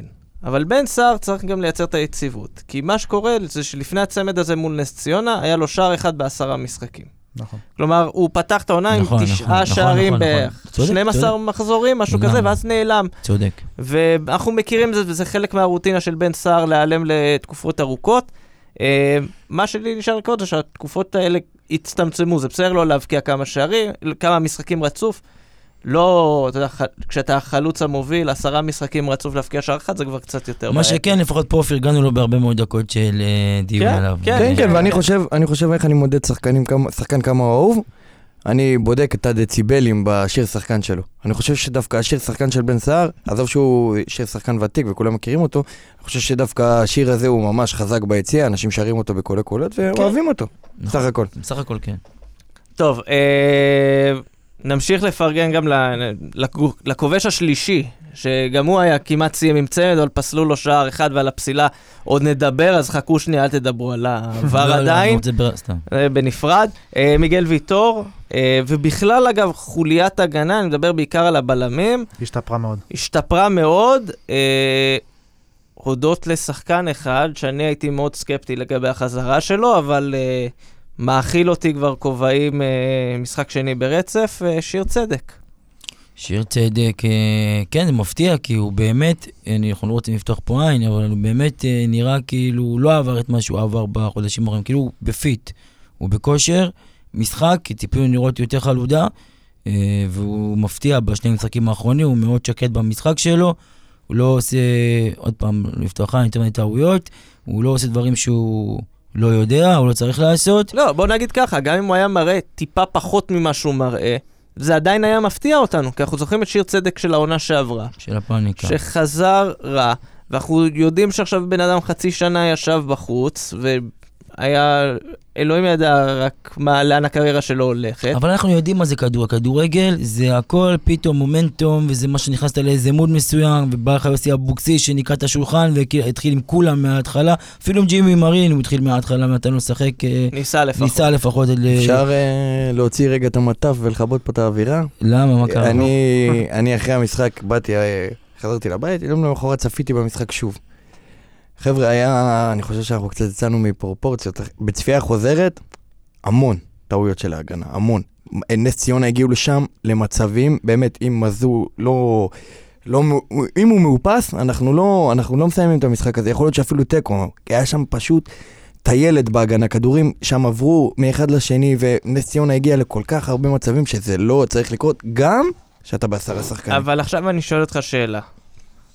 אבל בן סער צריך גם לייצר את היציבות. כי מה שקורה זה שלפני הצמד הזה מול נס ציונה, היה לו שער אחד בעשרה משחקים. נכון. כלומר, הוא פתח את העונה עם נכון, נכון, תשעה נכון, שערים נכון, נכון. צודק, ב-12 צודק. מחזורים, משהו לגמרי. כזה, ואז נעלם. צודק. ואנחנו מכירים את זה, וזה חלק מהרוטינה של בן סער להיעלם לתקופות ארוכות. אה, מה שלי נשאר לקרות זה שהתקופות האלה הצטמצמו, זה בסדר לא להבקיע כמה שערים, כמה משחקים רצוף. לא, אתה יודע, ח- כשאתה החלוץ המוביל, עשרה משחקים רצוף להבקיע שער אחד, זה כבר קצת יותר מה שכן, לפחות פה פרגנו לו בהרבה מאוד דקות של אה, דיון כן, עליו. כן, כן, כן, כן. ואני חושב, אני חושב איך אני מודד שחקנים, שחקן כמה הוא אהוב. אני בודק את הדציבלים בשיר שחקן שלו. אני חושב שדווקא השיר שחקן של בן סער, עזוב שהוא שיר שחקן ותיק וכולם מכירים אותו, אני חושב שדווקא השיר הזה הוא ממש חזק ביציע, אנשים שרים אותו בקולי קולות ואוהבים אותו, נכון. סך הכל. בסך הכל כן. טוב, אה, נמשיך לפרגן גם לכובש השלישי, שגם הוא היה כמעט סיים עם צמד, אבל פסלו לו שער אחד ועל הפסילה עוד נדבר, אז חכו שנייה, אל תדברו על העבר לא, לא, עדיין. סתם. אה, בנפרד. אה, מיגל ויטור, אה, ובכלל, אגב, חוליית הגנה, אני מדבר בעיקר על הבלמים, השתפרה מאוד. השתפרה מאוד, הודות לשחקן אחד, שאני הייתי מאוד סקפטי לגבי החזרה שלו, אבל אה, מאכיל אותי כבר כובעים אה, משחק שני ברצף, אה, שיר צדק. שיר צדק, אה, כן, זה מפתיע, כי הוא באמת, אנחנו לא רוצים לפתוח פה עין, אבל הוא באמת אה, נראה כאילו הוא לא עבר את מה שהוא עבר בחודשים האחרונים, כאילו הוא בפיט, הוא בכושר, משחק, כי ציפינו לראות יותר חלודה, והוא מפתיע בשני המשחקים האחרונים, הוא מאוד שקט במשחק שלו, הוא לא עושה, עוד פעם, לפתוח עין, יותר מדי טעויות, הוא לא עושה דברים שהוא לא יודע, הוא לא צריך לעשות. לא, בוא נגיד ככה, גם אם הוא היה מראה טיפה פחות ממה שהוא מראה, זה עדיין היה מפתיע אותנו, כי אנחנו זוכרים את שיר צדק של העונה שעברה. של הפאניקה. שחזר רע, ואנחנו יודעים שעכשיו בן אדם חצי שנה ישב בחוץ, והיה, אלוהים ידע רק מה, לאן הקריירה שלו הולכת. אבל אנחנו יודעים מה זה כדור. הכדורגל זה הכל פתאום מומנטום, וזה מה שנכנסת לאיזה מוד מסוים, ובא לך יוסי אבוקסיס שניקה את השולחן והתחיל עם כולם מההתחלה. אפילו עם ג'ימי מרין הוא התחיל מההתחלה, נתן לו לשחק, ניסה לפחות. ניסה לפחות. אפשר אה, להוציא רגע את המטף ולכבות פה את האווירה? למה, מה קרה? אני, אני אחרי המשחק באתי, אה, חזרתי לבית, יום למחרת צפיתי במשחק שוב. חבר'ה, היה, אני חושב שאנחנו קצת יצאנו מפרופורציות. בצפייה חוזרת, המון טעויות של ההגנה, המון. נס ציונה הגיעו לשם למצבים, באמת, אם מזו לא... לא, אם הוא מאופס, אנחנו לא, אנחנו לא מסיימים את המשחק הזה, יכול להיות שאפילו תיקו, כי היה שם פשוט טיילת בהגנה, כדורים שם עברו מאחד לשני, ונס ציונה הגיע לכל כך הרבה מצבים שזה לא צריך לקרות, גם שאתה בעשרה שחקנים. אבל עכשיו אני שואל אותך שאלה.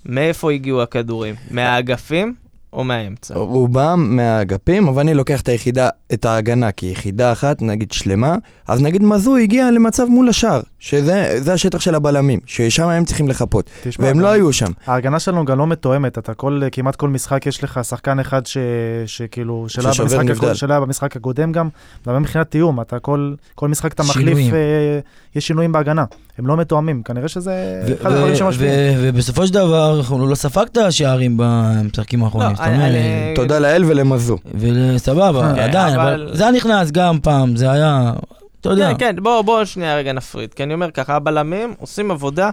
מאיפה הגיעו הכדורים? מהאגפים או מהאמצע? רובם מהאגפים, אבל אני לוקח את היחידה, את ההגנה כיחידה אחת, נגיד שלמה, אז נגיד מזו הגיע למצב מול השער, שזה זה השטח של הבלמים, ששם הם צריכים לחפות, תשמע, והם לא היו שם. ההגנה שלנו גם לא מתואמת, אתה כל, כמעט כל משחק יש לך שחקן אחד ש, שכאילו, שלא היה ששובר במשחק. הקוד- שלא היה במשחק הקודם גם, גם מבחינת תיאום, אתה כל, כל משחק אתה מחליף, שינויים. אה, יש שינויים בהגנה, הם לא מתואמים, כנראה שזה ו- אחד הדברים ו- שמשפיעים. ו- ובסופו של דבר, אנחנו לא ספגת שערים במשחקים האחרונים. לא, זאת אני- אומרת, אני- תודה לאל ולמזו. וסבבה, כן, עדיין, אבל- אבל זה היה נכנס גם פעם, זה היה, אתה יודע. כן, כן, בוא, בוא שנייה רגע נפריד. כי אני אומר ככה, הבלמים עושים עבודה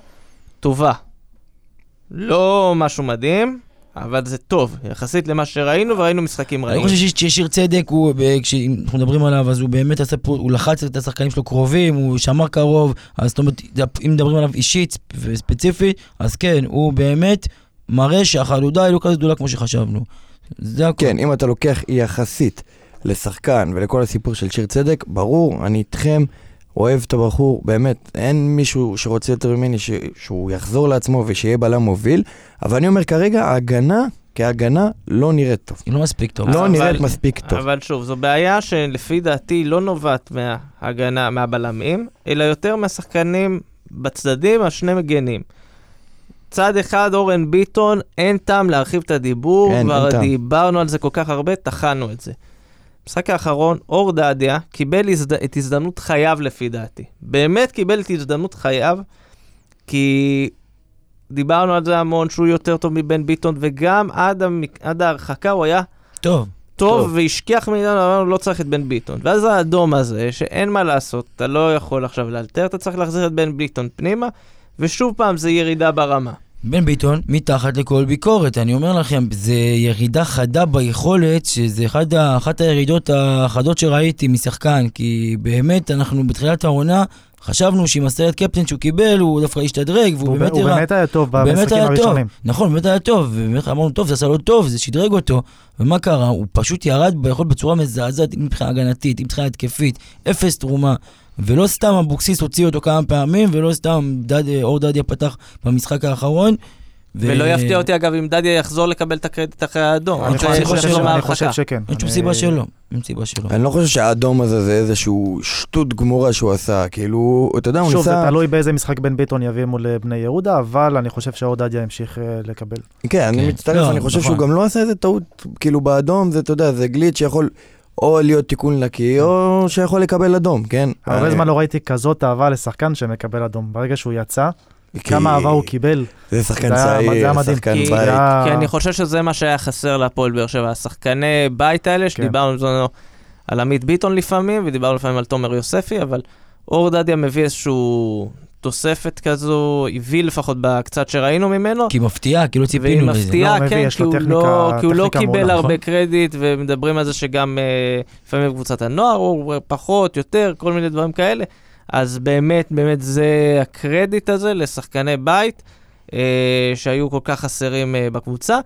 טובה. לא משהו מדהים, אבל זה טוב, יחסית למה שראינו, וראינו משחקים אני רעים. חושב שיש- ששיר צדק, הוא, ב- כשאנחנו מדברים עליו, אז הוא באמת עשה פה, הוא לחץ את השחקנים שלו קרובים, הוא שמר קרוב, אז זאת אומרת, אם מדברים עליו אישית וספציפית, אז כן, הוא באמת מראה שהחלודה היא לא כזאת גדולה כמו שחשבנו. זה הכול. כן, אם אתה לוקח יחסית לשחקן ולכל הסיפור של שיר צדק, ברור, אני איתכם, אוהב את הבחור, באמת, אין מישהו שרוצה יותר ממני ש... שהוא יחזור לעצמו ושיהיה בלם מוביל, אבל אני אומר כרגע, ההגנה, כהגנה, לא נראית טוב. היא לא מספיק טוב. לא אבל- נראית מספיק טוב. אבל שוב, זו בעיה שלפי דעתי לא נובעת מההגנה, מהבלמים, אלא יותר מהשחקנים בצדדים, השני מגנים. צד אחד, אורן ביטון, אין טעם להרחיב את הדיבור, אין, כבר אין טעם. דיברנו על זה כל כך הרבה, טחנו את זה. במשחק האחרון, אור דדיה קיבל הזד... את הזדמנות חייו לפי דעתי. באמת קיבל את הזדמנות חייו, כי דיברנו על זה המון, שהוא יותר טוב מבן ביטון, וגם עד, המק... עד ההרחקה הוא היה טוב. טוב, טוב. והשכיח מאיתנו, אמרנו, לא צריך את בן ביטון. ואז האדום הזה, שאין מה לעשות, אתה לא יכול עכשיו לאלתר, אתה צריך להחזיר את בן ביטון פנימה, ושוב פעם זה ירידה ברמה. בן ביטון, מתחת לכל ביקורת. אני אומר לכם, זה ירידה חדה ביכולת, שזה אחד, אחת הירידות החדות שראיתי משחקן, כי באמת, אנחנו בתחילת העונה, חשבנו שעם הסרט קפטן שהוא קיבל, הוא דווקא השתדרג, והוא הוא באמת הוא הראה... באמת היה טוב במשחקים הראשונים. נכון, באמת היה טוב, ובאמת אמרנו, טוב, זה עשה לו טוב, זה שדרג אותו, ומה קרה? הוא פשוט ירד ביכולת בצורה מזעזעת, אם מבחינה הגנתית, אם מבחינה התקפית, אפס תרומה, ולא סתם אבוקסיס הוציא אותו כמה פעמים, ולא סתם דד, אור דדיה פתח במשחק האחרון. ו- ולא יפתיע אותי, אגב, אם דדיה יחזור לקבל את הקרדיט אחרי האדום. אני אני חושב שהוא אני אני. חושב שכן. אין שום אני- סיבה שלא, אין סיבה שלא. אני לא חושב שהאדום הזה זה איזשהו שטות גמורה שהוא עשה, כאילו, אתה יודע, הוא שוב, זה ניסה... תלוי באיזה משחק בן ביטון יביא מול אה, בני יהודה, אבל אני חושב שעודדיה ימשיך אה, לקבל. כן, אני כן. מצטרף, לא, אני חושב נכון. שהוא גם לא עשה איזה טעות, כאילו באדום, זה, אתה יודע, זה גליץ' שיכול או להיות תיקון לקי, או שיכול לקבל אדום, כן? הרבה אה, זמן לא ראיתי כזאת אהבה לשחקן שמקבל אדום. ברגע שהוא יצא, כמה אהבה הוא קיבל. זה שחקן צעיר. שחקן כי- בית. כי אני חושב שזה מה שהיה חסר להפועל באר שבע, השחקני בית האלה, שדיברנו בזמנו על עמית ביטון לפעמים, ודיברנו לפעמים על תומר יוספי, אבל אור דדיה מביא איזשהו תוספת כזו, הביא לפחות בקצת שראינו ממנו. כי מפתיעה, כי לא והיא ציפינו לזה. מפתיעה, לא, כן, כי הוא טכניקה- לא, כי הוא לא קיבל מעולה, הרבה נכון. קרדיט, ומדברים על זה שגם אה, לפעמים בקבוצת הנוער הוא פחות, יותר, כל מיני דברים כאלה. אז באמת, באמת זה הקרדיט הזה לשחקני בית, אה, שהיו כל כך חסרים אה, בקבוצה.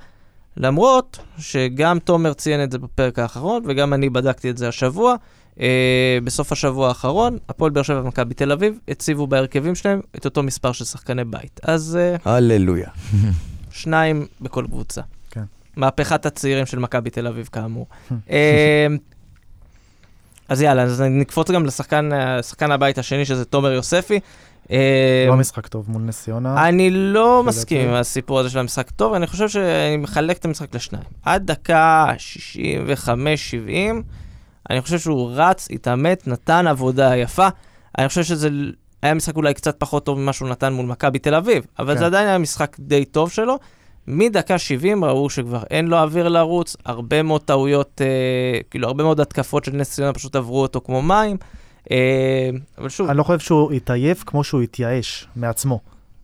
למרות שגם תומר ציין את זה בפרק האחרון, וגם אני בדקתי את זה השבוע. אה, בסוף השבוע האחרון, הפועל באר שבע ומכבי תל אביב הציבו בהרכבים שלהם את אותו מספר של שחקני בית. אז אה, הללויה. [LAUGHS] שניים בכל קבוצה. כן. מהפכת הצעירים של מכבי תל אביב, כאמור. [LAUGHS] אה, אז יאללה, אז נקפוץ גם לשחקן אה, הבית השני, שזה תומר יוספי. אה, לא משחק טוב מול נס ציונה. אני לא. מסכים עם הסיפור הזה של המשחק טוב, אני חושב שאני מחלק את המשחק לשניים. עד דקה 65-70, אני חושב שהוא רץ, התעמת, נתן עבודה יפה. אני חושב שזה היה משחק אולי קצת פחות טוב ממה שהוא נתן מול מכבי תל אביב, אבל כן. זה עדיין היה משחק די טוב שלו. מדקה 70 ראו שכבר אין לו אוויר לרוץ, הרבה מאוד טעויות, אה, כאילו הרבה מאוד התקפות של נס ציונה פשוט עברו אותו כמו מים. אה, אבל שוב, אני לא חושב שהוא התעייף כמו שהוא התייאש מעצמו.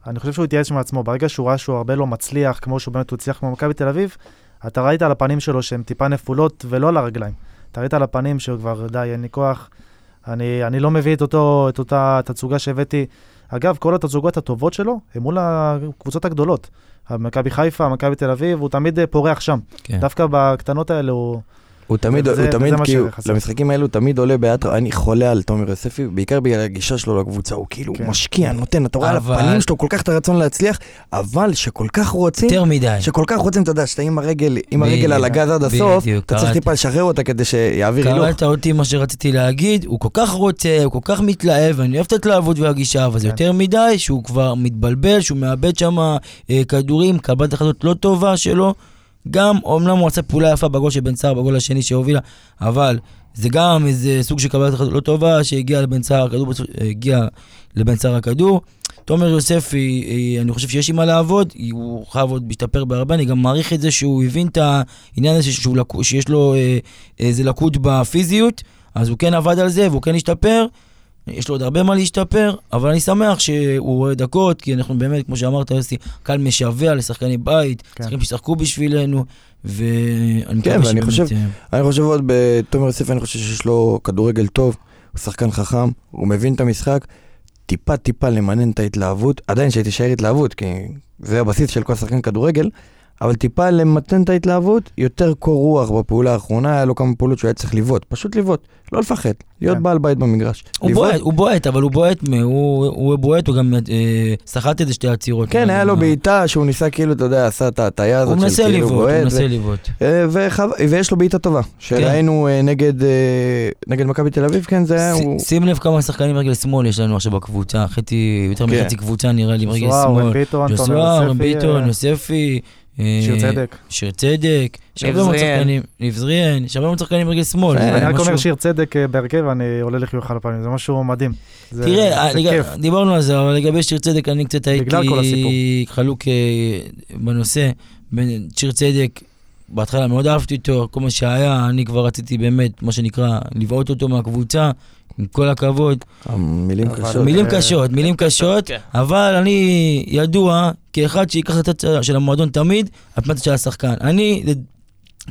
אני חושב שהוא התייאש מעצמו. ברגע שהוא ראה שהוא הרבה לא מצליח, כמו שהוא באמת הצליח כמו מכבי תל אביב, אתה ראית על הפנים שלו שהן טיפה נפולות ולא על הרגליים. אתה ראית על הפנים שהוא כבר, די, אין לי כוח. אני, אני לא מביא את, אותו, את אותה תצוגה שהבאתי. אגב, כל התצוגות הטובות שלו הן מול הקבוצות הגדולות. מכבי חיפה, מכבי תל אביב, הוא תמיד אה, פורח שם. כן. דווקא בקטנות האלה הוא... הוא תמיד, וזה- הוא תמיד, כאילו. למשחקים האלו הוא תמיד עולה באטרף, אני חולה על תומר יוספי, בעיקר בגלל הגישה שלו לקבוצה, הוא כאילו כן. משקיע, נותן, אתה רואה על אבל- הפנים שלו כל כך את הרצון להצליח, אבל שכל כך רוצים, יותר מדי. שכל כך רוצים, אתה יודע, שאתה עם הרגל, עם הרגל על הגז עד הסוף, בדיוק, אתה צריך. טיפה לשחרר אותה כדי שיעביר הילוך. קראת אותי מה שרציתי להגיד, הוא כל כך רוצה, הוא כל כך מתלהב, אני אוהב את ההתלהבות והגישה, אבל זה כן. יותר מדי, שהוא כבר מתבלבל, שהוא מאבד שם אה, כדורים, קבלת החלטות לא טובה שלו. גם, אומנם הוא עשה פעולה יפה בגול של בן סער, בגול השני שהובילה, אבל זה גם איזה סוג של קבלת לא טובה, שהגיע לבן סער הכדור, הגיע לבן סער הכדור. תומר יוספי, אה, אני חושב שיש עם מה לעבוד, הוא חייב עוד להשתפר בהרבה, אני גם מעריך את זה שהוא הבין את העניין הזה שהוא לקו, שיש לו אה, איזה לקות בפיזיות, אז הוא כן עבד על זה והוא כן השתפר. יש לו עוד הרבה מה להשתפר, אבל אני שמח שהוא רואה דקות, כי אנחנו באמת, כמו שאמרת, יוסי, קהל משווע לשחקני בית, כן. שחקנים שישחקו בשבילנו, ואני כן, מקווה ואני חושב- אני חושב עוד בתומר יוסף, אני חושב שיש לו כדורגל טוב, הוא שחקן חכם, הוא מבין את המשחק, טיפה טיפה למנן את ההתלהבות, עדיין שתישאר התלהבות, כי זה הבסיס של כל שחקן כדורגל, אבל טיפה למתן את ההתלהבות, יותר קור רוח בפעולה האחרונה, היה לו כמה פעולות שהוא היה צריך לבעוט, פשוט לבעוט, לא לפחד, להיות כן. בעל בית במגרש. הוא לבעוט. בועט, הוא בועט, אבל הוא בועט, הוא הוא בועט, הוא גם אה, סחט איזה שתי עצירות. כן, היה לו אה, בעיטה שהוא ניסה כאילו, אתה יודע, עשה את ההטייה הוא הזאת של מנסה כאילו לבעוט, הוא בועט, מנסה ו- לבעוט. אה, ויש לו בעיטה טובה, שראינו אה, נגד אה, נגד מכבי תל אביב, כן, זה היה, ש- הוא... שים לב כמה שחקנים רגל שמאל יש לנו עכשיו בקבוצה, חצי, יותר כן. מחצי קבוצה נראה לי רגל שמאל. ביטון, יוספי, אה. אה, שיר צדק. שיר צדק. יש הרבה ניב מאוד. שחקנים. ניב זריאן, יש הרבה מאוד שחקנים רגל שמאל. אני רק אומר שיר צדק אה, בהרכב, אני עולה לחיוך על הפנים, זה משהו מדהים. תראה, כיף. דיברנו על זה, אבל לגבי שיר צדק אני קצת בגלל כל הסיפור. הייתי חלוק אה, בנושא. בין שיר צדק, בהתחלה מאוד אהבתי אותו, כל מה שהיה, אני כבר רציתי באמת, מה שנקרא, לבעוט אותו מהקבוצה. עם כל הכבוד. מילים קשות. מילים אה, קשות, מילים קשות, כן. אבל אני ידוע כאחד שיקח את הצד של המועדון תמיד, על פני של השחקן. אני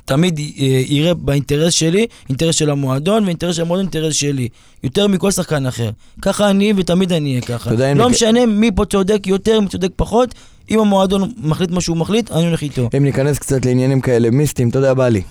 תמיד אה, יראה באינטרס שלי, אינטרס של המועדון, ואינטרס של המועדון, אינטרס שלי. יותר מכל שחקן אחר. ככה אני, ותמיד אני אהיה ככה. לא משנה מי פה צודק יותר, מי צודק פחות, אם המועדון מחליט מה שהוא מחליט, אני הולך איתו. אם ניכנס קצת לעניינים כאלה מיסטיים, אתה יודע, בא לי.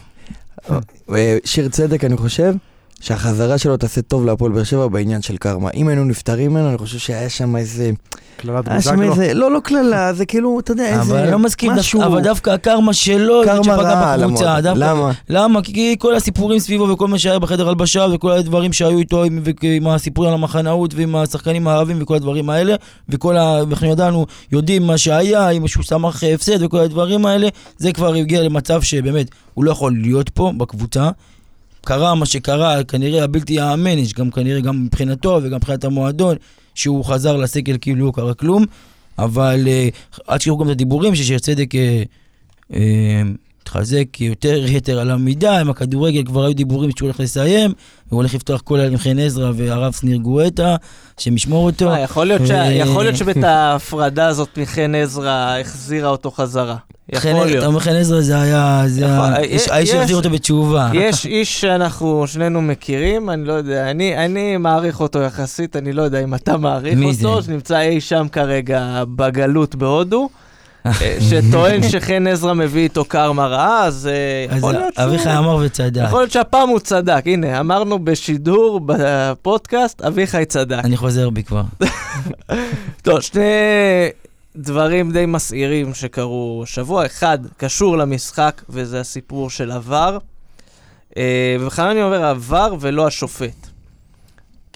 אה, שיר צדק, אני חושב שהחזרה שלו תעשה טוב להפועל באר שבע בעניין של קרמה. אם היינו נפטרים ממנו, אני חושב שהיה שם איזה... קללת בוזגלו. איזה... לא, לא קללה, זה כאילו, אתה יודע, איזה... אבל אני לא מסכים, משהו... דווקא- אבל דווקא הקרמה שלו, קרמה רעה על בקבוצה. דווקא- למה? למה? כי כל הסיפורים סביבו וכל מה שהיה בחדר הלבשה וכל הדברים שהיו איתו עם, עם הסיפורים על המחנאות ועם השחקנים הערבים וכל הדברים האלה וכל ה... אנחנו ידענו, יודעים מה שהיה, אם שהוא שמח הפסד וכל הדברים האלה, זה כבר הגיע למצב שבאמת הוא לא יכול להיות פה בקבוצה. קרה מה שקרה, כנראה הבלתי ייאמן, יש גם כנראה גם מבחינתו וגם מבחינת המועדון, שהוא חזר לסגל כאילו לא קרה כלום, אבל אה, עד שיראו גם את הדיבורים ששיר צדק אה, אה, התחזק יותר יתר על המידה, עם הכדורגל כבר היו דיבורים שהוא הולך לסיים, הוא הולך לפתוח כל הלילה עם חן עזרא והרב שניר גואטה, שמשמור אותו. אה, יכול להיות ש- אה, [LAUGHS] ההפרדה הזאת מחן עזרא החזירה אותו חזרה. יכול אתה להיות. אומר חן עזרא זה היה, אה, יש- האיש יש- שהחזיר אותו בתשובה. יש איש שאנחנו שנינו מכירים, אני לא יודע, אני, מעריך אותו יחסית, אני לא יודע אם אתה מעריך אותו? שנמצא אי שם כרגע בגלות בהודו, שטוען שחן עזרא מביא איתו קרמה רעה, אז אה, אז יכול להיות שהוא... אביחי אמר וצדק. יכול להיות שהפעם הוא צדק, הנה, אמרנו בשידור, בפודקאסט, אביחי צדק. אני חוזר בי כבר. [LAUGHS] טוב, שני דברים די מסעירים שקרו שבוע. אחד, קשור למשחק, וזה הסיפור של עבר. אה, ובכלל אני אומר עבר ולא השופט.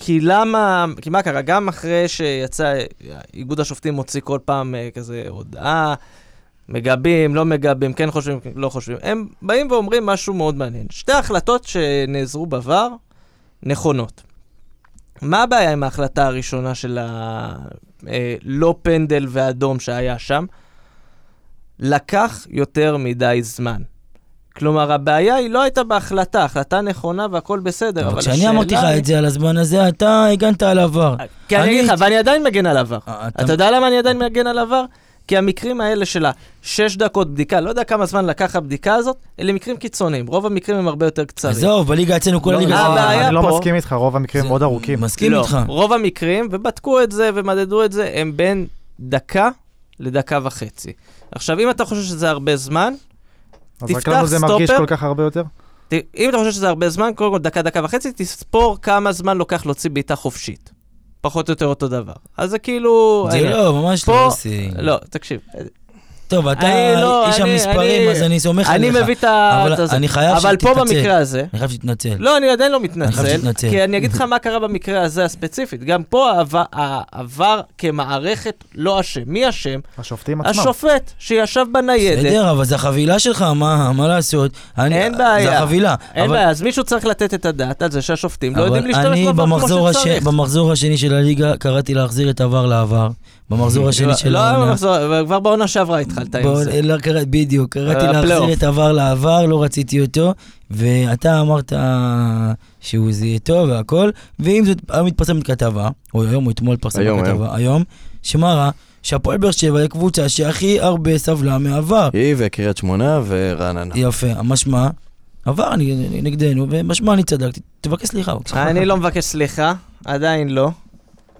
כי למה, כי מה קרה? גם אחרי שיצא, איגוד השופטים מוציא כל פעם אה, כזה הודעה, מגבים, לא מגבים, כן חושבים, לא חושבים. הם באים ואומרים משהו מאוד מעניין. שתי החלטות שנעזרו בעבר, נכונות. מה הבעיה עם ההחלטה הראשונה של הלא פנדל ואדום שהיה שם? לקח יותר מדי זמן. כלומר, הבעיה היא לא הייתה בהחלטה, החלטה נכונה והכל בסדר, אבל אבל השאלה... כשאני אמרתי לך את זה על הזמן הזה, אתה הגנת על עבר. כי אני אגיד לך, ואני עדיין מגן על עבר. אה, אתה יודע למה אני עדיין מגן על עבר? כי המקרים האלה של השש דקות בדיקה, לא יודע כמה זמן לקח הבדיקה הזאת, אלה מקרים קיצוניים. רוב המקרים הם הרבה יותר קצרים. עזוב, בליגה אצלנו כל לא, הליגה... לא, אני לא מסכים איתך, רוב המקרים מאוד ארוכים. מסכים לא, איתך. רוב המקרים, ובדקו את זה ומדדו את זה, הם בין דקה לדקה וחצי. עכשיו, אם אתה חושב שזה הרבה זמן, אז רק לנו זה מרגיש סטופר. כל כך הרבה יותר? ת- אם אתה חושב שזה הרבה זמן, קודם כל דקה, דקה וחצי, תספור כמה זמן לוקח להוציא בעיטה חופשית. פחות או יותר אותו דבר. אז זה כאילו... זה. לא, ממש פה- לא עושים. לא, תקשיב. טוב, אתה אני לא, איש אני- המספרים, אני- אז אני סומך אני עליך. מביא את ה... אבל הזה. אני חייב אבל פה שתתנצל. במקרה הזה... אני חייב שתתנצל. לא, אני עדיין לא אני מתנצל, חייב שתתנצל. כי אני אגיד לך מה קרה במקרה הזה הספציפית. גם פה העבר- העבר כמערכת לא אשם. מי אשם? השופטים עצמם. השופט שישב בניידת. בסדר, אבל זה החבילה שלך, מה מה לעשות? אני- אין בעיה. זה החבילה. אין אבל- בעיה, אז מישהו צריך לתת את הדעת על זה שהשופטים לא אבל יודעים להשתמש אני בעבר כמו שצריך. במחזור השני של הליגה קראתי להחזיר את עבר לעבר. במחזור השני לא, של לא, העונה. במחזור- כבר בעונה שעברה התחלת עם בוא- זה. לא, קרא- בדיוק, קראתי אה, להחזיר. את עבר לעבר, לא רציתי אותו, ואתה אמרת שהוא זה יהיה טוב והכל, ועם זאת, היום מתפרסמת כתבה, או היום או אתמול התפרסמה היום, כתבה, היום, שמראה שהפועל באר שבע היא הקבוצה שהכי הרבה סבלה מעבר. היא וקריית שמונה ורעננה. יפה, משמע, עבר אני- נגדנו, ומשמע אני צדקתי, תבקש סליחה. בבקשה. אני לא מבקש סליחה, עדיין לא.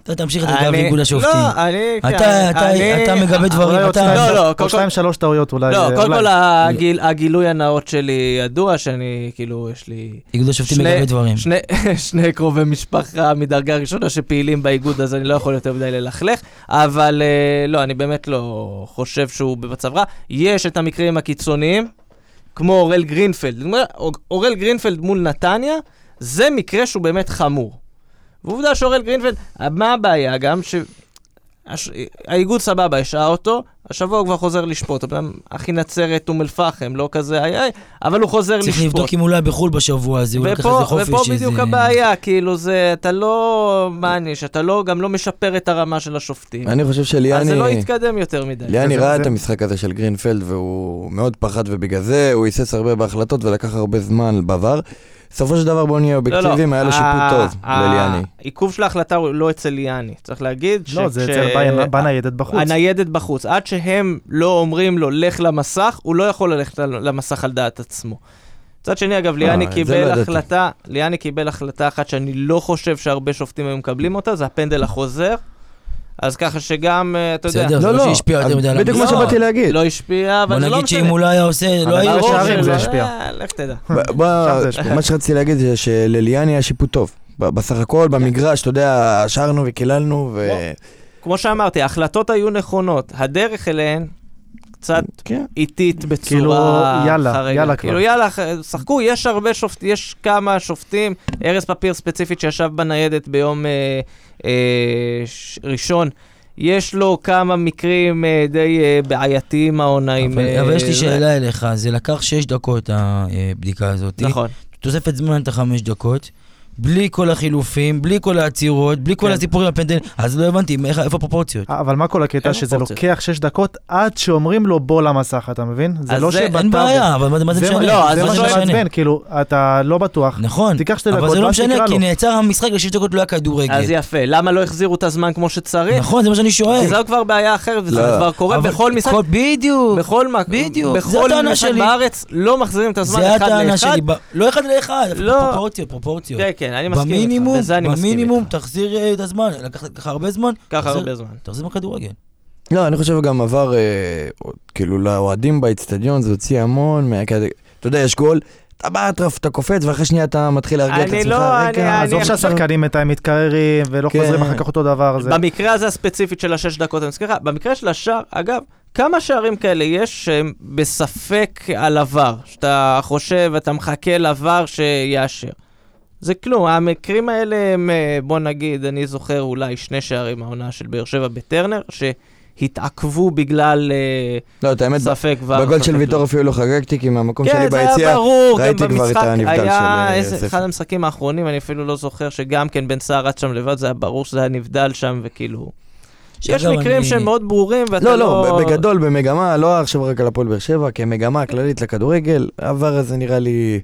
אתה תמשיך את הגב אני- איגוד השופטים. לא, אני... אתה- כן, אתה- אני- אתה מגבה דברים, אולי עוד אתה- שתיים- לא, לא, קודם כל- שתיים שלוש טעויות אולי. לא, קודם כל הגיל- הגילוי הנאות שלי ידוע, שאני כאילו, יש לי איגוד השופטים מגבה דברים. שני, [LAUGHS] שני קרובי משפחה מדרגה ראשונה שפעילים באיגוד, אז אני לא יכול יותר מדי ללכלך, אבל אה, לא, אני באמת לא חושב שהוא במצב רע. יש את המקרים הקיצוניים, כמו אורל גרינפלד. אורל גרינפלד מול נתניה, זה מקרה שהוא באמת חמור. ועובדה שאורל גרינפלד, מה הבעיה גם? ש... הש... האיגוד סבבה, השעה אותו, השבוע הוא כבר חוזר לשפוט. אמנם אחי נצרת אום אל-פחם, לא כזה איי איי, אבל הוא חוזר צריך לשפוט. לבדוק אם הוא לא היה בחו"ל בשבוע הזה, הוא לקח ופה, איזה חופש. ופה בדיוק הבעיה, כאילו זה, אתה לא מעניש, אתה לא, גם לא משפר את הרמה של השופטים. אני חושב אז זה לא שליאני... יתקדם יותר מדי. ליאני ראה זה- את המשחק הזה של גרינפלד והוא מאוד פחד ובגלל זה הוא היסס הרבה בהחלטות ולקח הרבה זמן בעבר. בסופו של דבר בוא נהיה אובייקטיביים, היה לו שיפוט טוב לליאני. העיכוב של ההחלטה הוא לא אצל ליאני. צריך להגיד לא, זה אצל בנ- בניידת בחוץ. הניידת בחוץ. עד שהם לא אומרים לו, לך למסך, הוא לא יכול ללכת למסך על דעת עצמו. מצד שני, אגב, ליאני זה לא קיבל ידעתי. החלטה, ליאני קיבל החלטה אחת שאני לא חושב שהרבה שופטים היו מקבלים אותה, זה הפנדל החוזר. אז ככה שגם, אה, אתה יודע, בסדר, זה לא שהשפיע יותר מדי על בדיוק מה. שבאתי להגיד. לא השפיע, אבל בוא זה לא נגיד משנה. שאם הוא לא היה עושה, לא היה... ברור ברור זה השפיע. אה, לך תדע. בוא- השפיע. מה שרציתי להגיד זה שלליאני היה שיפוט טוב. בסך הכל, במגרש, אתה יודע, שרנו וקיללנו, ו... כמו שאמרתי, ההחלטות היו נכונות, הדרך אליהן קצת כן. איטית בצורה כאילו, יאללה, חריגה. יאללה כבר. כאילו, יאללה, שחקו, יש הרבה שופטים, יש כמה שופטים, ארז פפיר ספציפית שישב בניידת ביום אה, אה, ש- ראשון, יש לו כמה מקרים אה, די אה, בעייתיים העונה עם... אבל אה, אבל יש לי זה. שאלה אליך, זה לקח שש דקות הבדיקה הזאת. נכון. תוספת זמן את החמש דקות. בלי כל החילופים, בלי כל העצירות, בלי כל כן. הסיפורים הפנדל, אז לא הבנתי, איך- איפה הפרופורציות? אבל מה כל הקטע? שזה פרופורציות. לוקח 6 דקות עד שאומרים לו בוא למסך, אתה מבין? זה אז לא זה- שבתווך. אין בעיה, אבל מה- זה זה משנה? מה- לא, אז זה מה זה? שמעצבן, כאילו, אתה לא בטוח. נכון, תיקח שתי אבל דקות, זה לא משנה, כי. נעצר המשחק לשש דקות לא היה כדורגל. אז יפה, למה לא החזירו את הזמן כמו שצריך? נכון, זה מה שאני שואל. זו כבר בעיה אחרת, וזה לא. כבר קורה אבל בכל משחק. כל- בדיוק. בכל בדיוק, משחק. בארץ לא מחזירים את הזמן זה אחד הטענה לאחד. לא אחד לאחד, לא. פרופורציות, פרופורציות. כן, כן, אני מסכים איתך, במינימום, בזה אני מסכים במינימום, איתך. תחזיר אה, את הזמן. לקח לך הרבה זמן, תחזיר- הרבה זמן. תחזיר בכדורגל. לא, אני חושב גם עבר, אה, כאילו, לאוהדים באיצטדיון, זה הוציא המון, מה- אתה יודע, יש גול, אתה באטרף, אתה קופץ, ואחרי שנייה אתה מתחיל להרגיע את אני עצמך, לא, רגע, אני- עזוב אני- שהשחקנים בינתיים מתקררים ולא כן. חוזרים אחר כך אותו דבר. זה- במקרה הזה הספציפית של השש דקות, אני מזכיר לך, במקרה של השער, אגב, כמה שערים כאלה יש שהם בספק על עבר, שאתה חושב, אתה מחכה לעבר שיאשר. זה כלום, המקרים האלה הם, אה, בוא נגיד, אני זוכר אולי שני שערים מהעונה של באר שבע בטרנר, שהתעכבו בגלל אה, לא, את האמת, ספק. בגול של. ויטור אפילו לא חגגתי, כי מהמקום שלי כן, היה ביציאה, גם ראיתי כבר את הנבדל של, היה אה, איזה, יוסף. אחד המשחקים האחרונים, אני אפילו לא זוכר שגם כן בן סער רץ שם לבד, זה היה ברור שזה היה נבדל שם, וכאילו... יש מקרים אני- שהם מאוד ברורים, ואתה לא, לא... לא, בגדול, במגמה, לא עכשיו רק על הפועל באר שבע, כמגמה כללית לכדורגל, העבר הזה נראה לי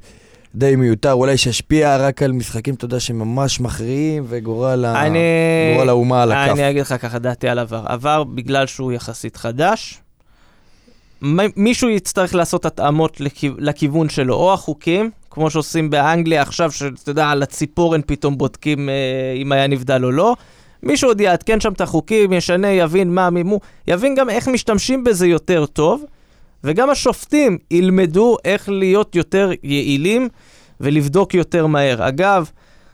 די מיותר, אולי שישפיע רק על משחקים, אתה יודע, שממש מכריעים, וגורל אני... האומה על הכף. אני אגיד לך ככה, דעתי על עבר. עבר בגלל שהוא יחסית חדש. מישהו יצטרך לעשות התאמות לכיו- לכיוון שלו, או החוקים, כמו שעושים באנגליה עכשיו, שאתה יודע, על הציפורן פתאום בודקים אה, אם היה נבדל או לא. מישהו עוד יעדכן שם את החוקים, ישנה, יבין מה מימו, יבין גם איך משתמשים בזה יותר טוב, וגם השופטים ילמדו איך להיות יותר יעילים ולבדוק יותר מהר. אגב,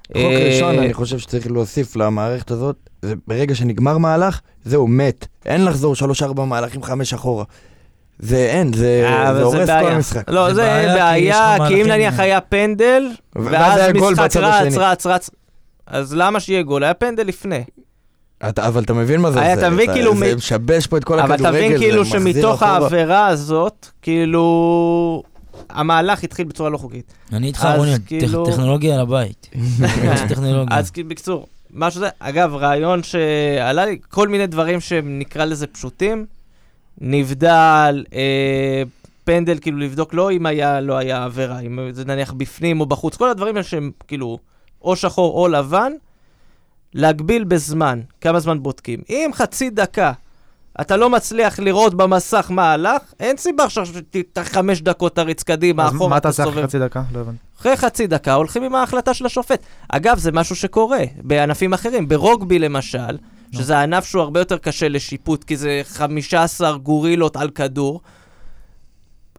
חוק אה, ראשון, אני חושב שצריך להוסיף למערכת הזאת, זה ברגע שנגמר מהלך, זהו, מת. אין לחזור שלוש-ארבע מהלכים, חמש אחורה. זה אין, זה אה, זה הורס כל. המשחק. לא, זה בעיה, כי אם נניח היה פנדל, ואז ואז היה גול משחק בצד רץ. רץ, רץ, אז למה שיהיה גול? היה פנדל לפני. אתה- אבל אתה מבין מה זה היה, עושה? אתה מבין, כאילו, זה מ- משבש פה את כל אבל הכדורגל, אתה מבין כאילו זה שמתוך. העבירה הזאת, כאילו, המהלך התחיל בצורה לא חוקית. אני איתך, רוני, כאילו- טכ- טכנולוגיה על הבית. [LAUGHS] טכנולוגיה. אז כאילו, בקיצור, משהו זה, אגב, רעיון שעלה לי, כל מיני דברים שנקרא לזה פשוטים, נבדל, אה, פנדל, כאילו לבדוק לא אם היה, לא היה עבירה, אם זה נניח בפנים או בחוץ, כל הדברים האלה שהם כאילו או שחור או לבן, להגביל בזמן, כמה זמן בודקים. אם חצי דקה אתה לא מצליח לראות במסך מה הלך, אין סיבה עכשיו שחמש דקות תריץ קדימה, אחורה, מה אתה תעשה אחרי. חצי דקה? לא הבנתי. אחרי חצי דקה הולכים עם ההחלטה של השופט. אגב, זה משהו שקורה בענפים אחרים. ברוגבי למשל, שזה ענף שהוא הרבה יותר קשה לשיפוט, כי זה 15 גורילות על כדור.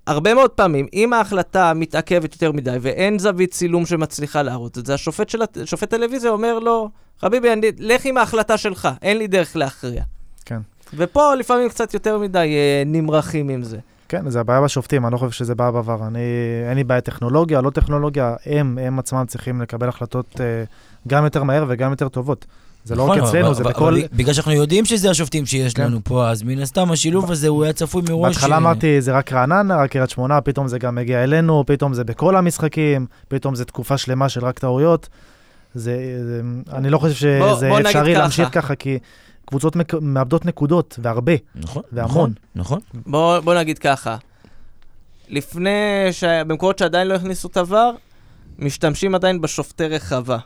הרבה מאוד פעמים, אם ההחלטה מתעכבת יותר מדי ואין זווית צילום שמצליחה להראות את זה, השופט של שופט טלוויזיה אומר לו, חביבי, אני, לך עם ההחלטה שלך, אין לי דרך להכריע. כן. ופה לפעמים קצת יותר מדי אה, נמרחים עם זה. כן, זה הבעיה בשופטים, אני לא חושב שזה בעיה בעבר. אני, אין לי בעיה טכנולוגיה, לא טכנולוגיה, הם, הם עצמם צריכים לקבל החלטות אה, גם יותר מהר וגם יותר טובות. זה לא רק נכון, אצלנו, זה בכל... בגלל שאנחנו יודעים שזה השופטים שיש כן. לנו פה, אז מן הסתם השילוב הזה הוא היה צפוי מראש. בהתחלה אה, אמרתי, זה רק רעננה, רק קריית שמונה, פתאום זה גם מגיע אלינו, פתאום זה בכל המשחקים, פתאום זה תקופה שלמה של רק טעויות. זה, זה, אני לא חושב שזה בוא אפשרי. להמשיך ככה, כי קבוצות מק- מאבדות נקודות, והרבה. נכון, והמון. נכון. בוא, בוא נגיד ככה, לפני, ש... במקומות שעדיין לא הכניסו את עבר, משתמשים עדיין בשופטי רחבה.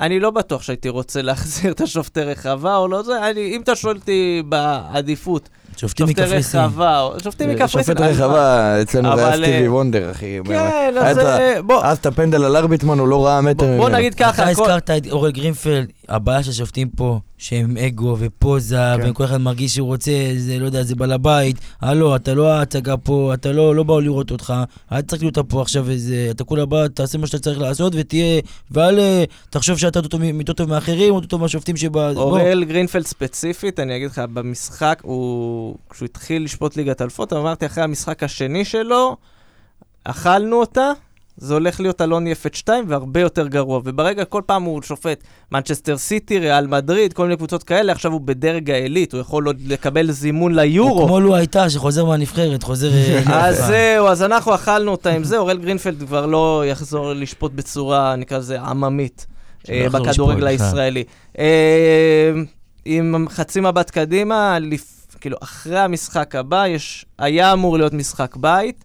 אני לא בטוח שהייתי רוצה להחזיר את השופטי רחבה או לא זה, אני, אם אתה שואל אותי בעדיפות, שופטים שופטי מקפריסין. רחבה, שופטים מקפריסין. שופט? רחבה, אצלנו זה היה סטיבי אה, וונדר, אחי. כן, אז אה, בוא, אז את הפנדל על ארביטמן, הוא לא ראה מטר בוא, נגיד אתה ככה, הכל- הזכרת את אורל גרינפלד, הבעיה של השופטים פה, שהם אגו ופוזה, כן. וכל אחד מרגיש שהוא רוצה, זה לא יודע, זה בעל הבית, הלו, אתה לא ההצגה פה, אתה לא, לא באו לראות אותך, אל תצטרך להיות פה עכשיו איזה, אתה כולה בא, תעשה מה שאתה צריך לעשות ותהיה, ואל אה, תחשוב שאתה יותר טוב מאחרים, או יותר טוב מהשופטים שבא... אוראל גרינפלד ספציפית, אני אגיד לך, במשחק, הוא... כשהוא התחיל לשפוט ליגת אלפות, אמרתי, אחרי המשחק השני שלו, אכלנו אותה, זה הולך להיות אלון יפת 2 והרבה יותר גרוע. וברגע, כל פעם הוא שופט מנצ'סטר סיטי, ריאל מדריד, כל מיני קבוצות כאלה, עכשיו הוא בדרג העילית, הוא יכול עוד לקבל זימון הוא ליורו. כמו לו הייתה, שחוזר מהנבחרת, חוזר... אה, [LAUGHS] אז. זהו, אז אנחנו אכלנו אותה עם זה, אוראל גרינפלד כבר לא יחזור לשפוט בצורה, נקרא לזה, עממית, אה, בכדורגל בכלל. הישראלי. אה, עם חצי מבט קדימה, כאילו, אחרי המשחק הבא, היה אמור להיות משחק בית.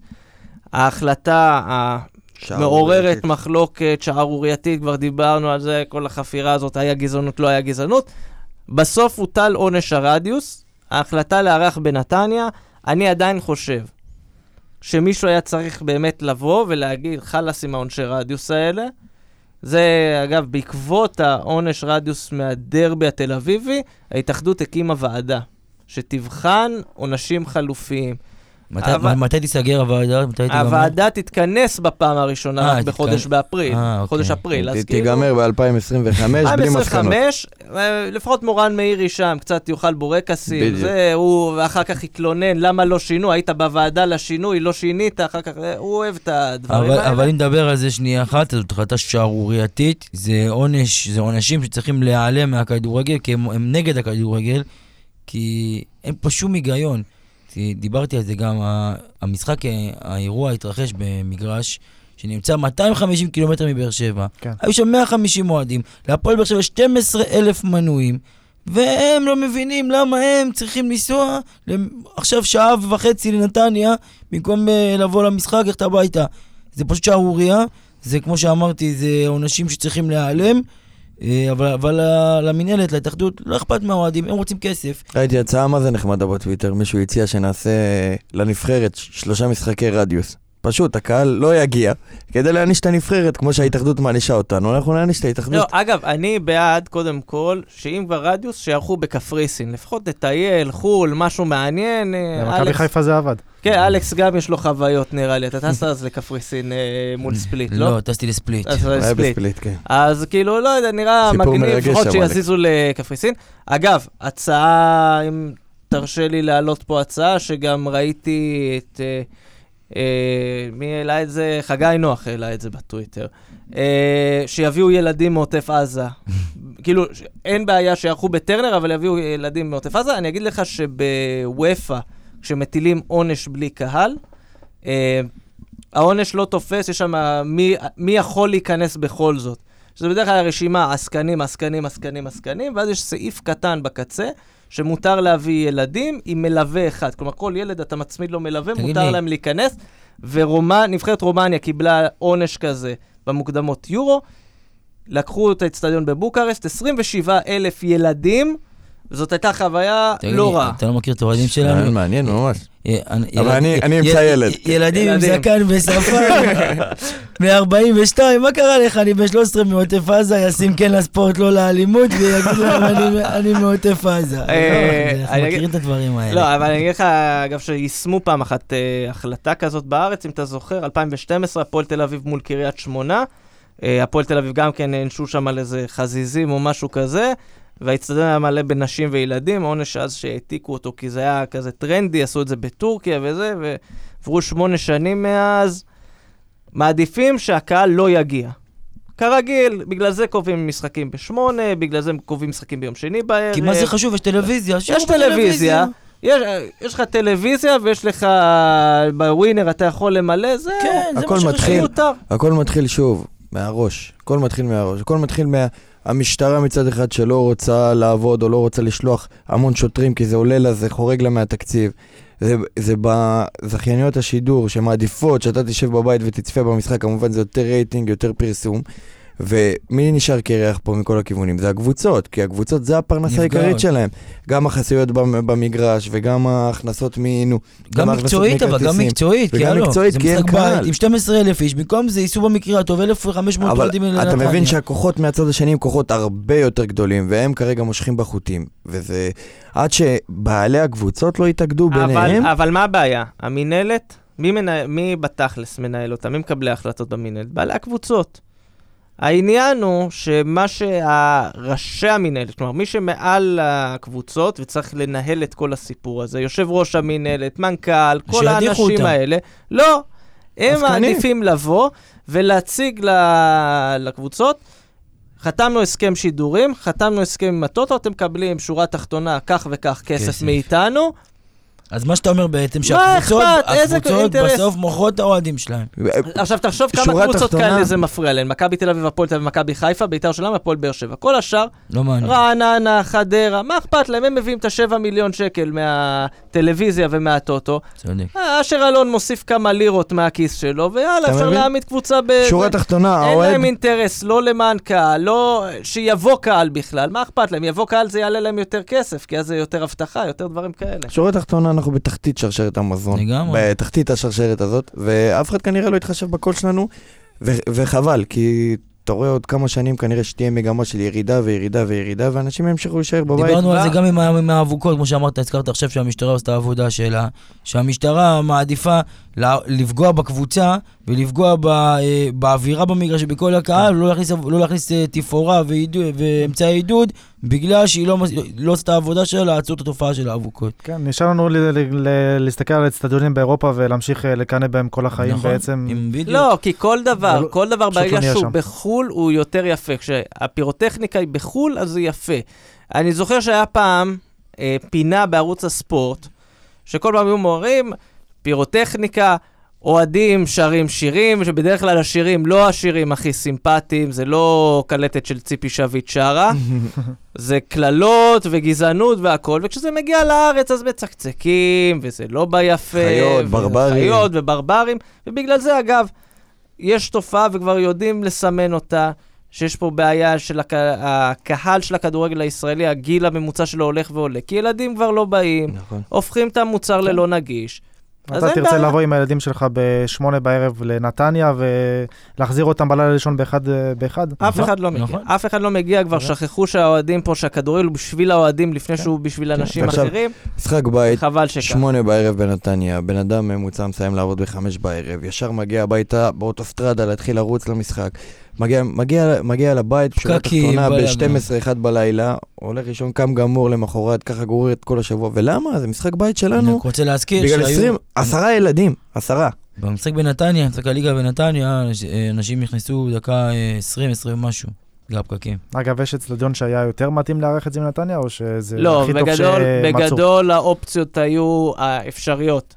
ההחלטה המעוררת מחלוקת, שערורייתית, כבר דיברנו על זה, כל החפירה הזאת, היה גזענות, לא היה גזענות. בסוף הוטל עונש הרדיוס, ההחלטה לארח בנתניה, אני עדיין חושב שמישהו היה צריך באמת לבוא ולהגיד, חלאס עם העונשי רדיוס האלה. זה, אגב, בעקבות העונש רדיוס מהדרבי התל אביבי, ההתאחדות הקימה ועדה שתבחן עונשים חלופיים. מתי- אבל- מתי תיסגר הוועדה? מתי תיגמר? הוועדה תתכנס בפעם הראשונה אה, רק בחודש תתכנס. באפריל, אה, חודש אוקיי. אפריל, אז כאילו... תיגמר ב-2025 בלי מסקנות. 2025, אה, לפחות מורן מאירי שם, קצת יאכל בורקסים, בדיוק. זה, הוא ואחר כך יתלונן, למה לא שינו, היית בוועדה לשינוי, לא שינית, אחר כך, אה, הוא אוהב את הדברים אבל, האלה. אבל אם נדבר על זה שנייה אחת, זאת החלטה שערורייתית, זה עונש, זה עונשים שצריכים להיעלם מהכדורגל, כי הם, הם נגד הכדורגל, כי אין פה שום היגיון. כי דיברתי על זה גם, המשחק, אה, האירוע התרחש במגרש שנמצא 250 קילומטר מבאר שבע. כן. היו שם 150 אוהדים, להפועל באר שבע 12 אלף מנויים, והם לא מבינים למה הם צריכים לנסוע עכשיו שעה וחצי לנתניה, במקום אה, לבוא למשחק, ללכת הביתה. זה פשוט שערורייה, זה כמו שאמרתי, זה עונשים שצריכים להיעלם, אבל, אבל ל- למינהלת, להתאחדות, לא אכפת מהאוהדים, הם רוצים כסף. ראיתי הצעה מה זה נחמדה בטוויטר, מישהו הציע שנעשה לנבחרת ש- שלושה משחקי רדיוס. פשוט, הקהל לא יגיע כדי להעניש את הנבחרת כמו שההתאחדות מענישה אותנו, אנחנו נעניש את לא, ההתאחדות. אגב, אני בעד, קודם כל, שאם כבר רדיוס, שיערכו בקפריסין. לפחות לטייל, חו"ל, משהו מעניין. אה, אלכס- חיפה זה עבד. כן, אלכס גם יש לו חוויות, נראה לי. אתה טסת אז לקפריסין אה, מול ספליט, לא? לא, טסתי לספליט. אז. בספליט, כן. אז כאילו, לא יודע, נראה מגניב, לפחות. שיזיזו לקפריסין. אגב, הצעה, אם תרשה לי להעלות פה הצעה, שגם ראיתי את... אה, מי העלה את זה? חגי נוח העלה את זה בטוויטר. אה, שיביאו ילדים מעוטף עזה. [LAUGHS] כאילו, אין בעיה שיערכו בטרנר, אבל יביאו ילדים מעוטף עזה. אני אגיד לך שבוופא, כשמטילים עונש בלי קהל, אה, העונש לא תופס, יש שם מי, מי יכול להיכנס בכל זאת. שזה בדרך כלל רשימה עסקנים, עסקנים, עסקנים, עסקנים, ואז יש סעיף קטן בקצה, שמותר להביא ילדים עם מלווה אחד. כלומר, כל ילד אתה מצמיד לו מלווה, מותר לי. להם להיכנס. ונבחרת רומניה קיבלה עונש כזה במוקדמות יורו. לקחו את האצטדיון בבוקרשט, 27 אלף ילדים, וזאת הייתה חוויה לא רעה. אתה לא מכיר את האוהדים שלנו? מעניין ממש. אה, אני- אבל אני- אמצא ילד. ילדים עם. זקן ושפם, [LAUGHS] מ-42, מה קרה לך? אני ב-13 מעוטף עזה, ישים כן לספורט, לא לאלימות, ויגיד להם "אני- אני מעוטף עזה. אה, לא, אנחנו אני מכירים את הדברים האלה. לא, אבל אני אגיד לך, אגב, שיישמו פעם אחת אה, החלטה כזאת בארץ, אם אתה זוכר, 2012, הפועל תל אביב מול קריית שמונה. הפועל תל אביב גם כן נענשו שם על איזה חזיזים או משהו כזה, והאצטדיון היה מלא בנשים וילדים, עונש אז שהעתיקו אותו, כי זה היה כזה טרנדי, עשו את זה בטורקיה וזה, ועברו שמונה שנים מאז. מעדיפים שהקהל לא יגיע. כרגיל, בגלל זה קובעים משחקים בשמונה, בגלל זה קובעים משחקים ביום שני בערב. כי מה זה חשוב? יש טלוויזיה. יש טלוויזיה, יש, יש לך טלוויזיה ויש לך בווינר, אתה יכול למלא, זה כן, זה מה מתחיל. שחשוב. הכל מתחיל שוב, מהראש. הכל מתחיל מהראש. הכל מתחיל מהמשטרה מצד אחד שלא רוצה לעבוד או לא רוצה לשלוח המון שוטרים כי זה עולה לה, זה חורג לה מהתקציב. זה, זה בזכייניות השידור שמעדיפות שאתה תשב בבית ותצפה במשחק, כמובן זה יותר רייטינג, יותר פרסום. ומי נשאר קרח פה מכל הכיוונים? זה הקבוצות, כי הקבוצות זה הפרנסה. העיקרית שלהם. גם החסויות במ- במגרש, וגם ההכנסות מ... נו, גם מקצועית, אבל גם. מקצועית, כי וגם הלו, מקצועית, זה כי אין משחק קהל. בית עם 12,000 איש, במקום זה ייסעו במקרה הטוב 1,500 אבל אוהדים אתה לנתניה. מבין שהכוחות מהצד השני הם כוחות הרבה יותר גדולים, והם כרגע מושכים בחוטים. וזה... עד שבעלי הקבוצות לא יתאגדו ביניהם, אבל, אבל מה הבעיה? המינהלת, מי, מנה, מי בתכלס מנהל אותה? מי מקבלי ההחלטות במינהלת? בעלי הקבוצות. העניין הוא שמה שראשי המינהלת, כלומר מי שמעל הקבוצות וצריך לנהל את כל הסיפור הזה, יושב ראש המינהלת, מנכ"ל, כל האנשים אותם. האלה, לא, הם. מעדיפים לבוא ולהציג לקבוצות. חתמנו הסכם שידורים, חתמנו הסכם עם הטוטו, אתם מקבלים שורה תחתונה כך וכך כסף כסף. מאיתנו, אז מה שאתה אומר בעצם, מה שהקבוצות הקבוצות? בסוף מוכרות את האוהדים שלהם. עכשיו תחשוב כמה קבוצות כאלה זה מפריע להן. מכבי תל אביב, הפועל תל אביב, מכבי חיפה, בית"ר ירושלים, הפועל באר שבע. כל השאר, לא. רעננה, חדרה, מה אכפת להם? הם מביאים את השבע מיליון שקל מהטלוויזיה ומהטוטו. צודק. אה, אשר אלון מוסיף כמה לירות מהכיס שלו, ויאללה, אפשר? להעמיד קבוצה ב... שורה תחתונה, אין האוהד... להם אינטרס, לא למען קהל, לא... שיבוא קהל בכלל, מה אכפת להם? יבוא קהל זה יעלה להם יותר כסף, כי אז זה יותר אבטחה, יותר דברים כאלה. שורה תחתונה, אנחנו בתחתית שרשרת המזון. לגמרי. בתחתית השרשרת הזאת, ואף אחד כנראה לא יתחשב בקול שלנו, ו- וחבל, כי אתה רואה עוד כמה שנים כנראה שתהיה מגמה של ירידה וירידה וירידה, ואנשים ימשיכו להישאר בבית. דיברנו על זה גם עם עם האבוקות, כמו שאמרת, הזכרת עכשיו שהמשטרה עושה את העבודה שלה, שהמשטרה מעדיפה לפגוע בקבוצה ולפגוע ב- אה, באווירה במגרש ובכל הקהל, כן. לא להכניס- לא להכניס אה, תפאורה ואמצעי עידוד, בגלל שהיא לא לא עושה את העבודה שלה לעצור את התופעה של האבוקות. כן, נשאר לנו ל- ל- ל- להסתכל על האצטדיונים באירופה ולהמשיך אה, לקנא בהם כל החיים נכון, בעצם. עם בדיוק. לא, כי כל דבר, לא- כל דבר לא ברגע נהיה שהוא שם. בחו"ל, הוא יותר יפה. כשהפירוטכניקה היא בחו"ל, אז זה יפה. אני זוכר שהיה פעם אה, פינה בערוץ הספורט, שכל פעם היו מורים, פירוטכניקה, אוהדים שרים שירים, שבדרך כלל השירים לא השירים הכי סימפטיים, זה לא קלטת של ציפי שביט שרה, [LAUGHS] זה קללות וגזענות והכל, וכשזה מגיע לארץ אז מצקצקים, וזה לא ביפה. חיות, ו- ברברים. חיות וברברים, ובגלל זה, אגב, יש תופעה וכבר יודעים לסמן אותה, שיש פה בעיה של הק... הקהל של הכדורגל הישראלי, הגיל הממוצע שלו הולך ועולה, כי ילדים כבר לא באים, נכון. הופכים את המוצר ללא נגיש. אז אתה אין תרצה בעיה. לבוא עם הילדים שלך בשמונה בערב לנתניה ולהחזיר אותם בלילה לישון באחד באחד? אף נכון, אחד לא מגיע, נכון. אף אחד לא מגיע, כבר נכון. שכחו שהאוהדים פה, שהכדורגל הוא בשביל האוהדים לפני שהוא בשביל אנשים ועכשיו, אחרים, משחק בית. שמונה בערב בנתניה, בן אדם ממוצע מסיים לעבוד בחמש בערב, ישר מגיע הביתה באוטוסטרדה להתחיל לרוץ למשחק. מגיע, מגיע, מגיע לבית, בשורה פקקים, תחתונה, בלאגן. ב-12-1 בלילה, הולך לישון, קם גמור למחרת, ככה גורר את כל השבוע. ולמה? זה משחק בית אני שלנו. רק רוצה להזכיר בגלל שהיו... 20, עשרה ילדים, עשרה. במשחק בנתניה, משחק הליגה בנתניה, אה, אנשים נכנסו דקה אה, 20, 20 משהו, בגלל הפקקים. אגב, יש אצטדיון שהיה יותר מתאים לארח את זה מנתניה, או שזה לא, הכי טוב בגדול, שמצאו? בגדול האופציות היו האפשריות.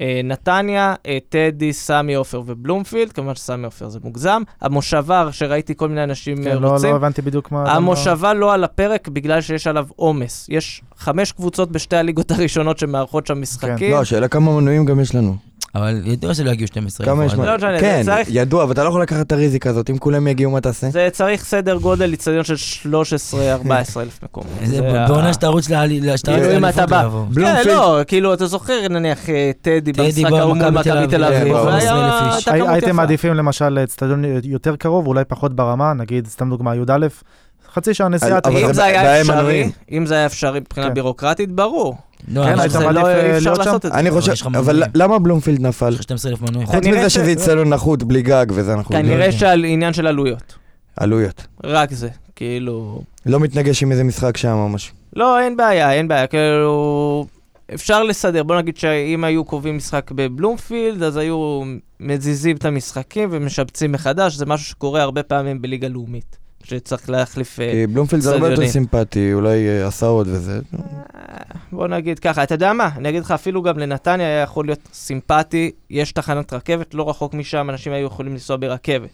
אה, נתניה, אה, טדי, סמי עופר ובלומפילד, כמובן שסמי עופר זה מוגזם. המושבה, שראיתי כל מיני אנשים אה, כן, לא, רוצים, לא הבנתי בדיוק מה... המושבה לא על הפרק בגלל שיש עליו עומס. יש חמש קבוצות בשתי הליגות הראשונות שמארחות שם משחקים. לא, השאלה כמה מנויים גם יש לנו. אבל ידוע שלא יגיעו 12 כמה יש? לא משנה, כן, צריך- ידוע, אבל אתה לא יכול לקחת את הריזיקה הזאת, אם כולם יגיעו, מה תעשה? זה צריך סדר גודל איצטדיון של 13-14 [LAUGHS] אלף מקומות. זה בעונה שתרוץ שאתה כאילו, לאליפות לעבור. כן, לא, כאילו, אתה זוכר, נניח, אה, טדי במשחק ההוא מול מכבי תל אביב, אביב, והיה- 12,000 איש. הייתה כמות הייתם. מעדיפים למשל אצטדיון יותר קרוב, אולי פחות ברמה, נגיד, סתם דוגמה, י"א, חצי שעה נסיעה. אם זה היה אפשרי. אם זה היה אפשרי מבחינה כן. בירוקרטית, ברור. לא, כן, אבל היית מעדיף, לא, אה, אי אפשר להיות שם? לעשות את זה. אני חושב, אבל. למה בלומפילד נפל? יש לך 12,000 מנויים. חוץ מזה שזה אצטדיון נחות, בלי גג וזה אנחנו... כנראה יודע. שעל עניין של עלויות. עלויות. רק זה. כאילו... לא מתנגש עם איזה משחק שם או משהו. לא, אין בעיה, אין בעיה. כאילו... אפשר לסדר. בוא נגיד שאם היו קובעים משחק בבלומפילד, אז היו מזיזים את המשחקים ומשבצים מחדש. זה משהו שקורה הרבה פעמים בליגה לאומית. שצריך להחליף... אה, כי בלומפילד זה הרבה יותר. סימפטי, אולי אה, הסעות וזה. בוא נגיד ככה, אתה יודע מה? אני אגיד לך, אפילו גם לנתניה היה יכול להיות סימפטי, יש תחנת רכבת, לא רחוק משם, אנשים היו יכולים לנסוע ברכבת.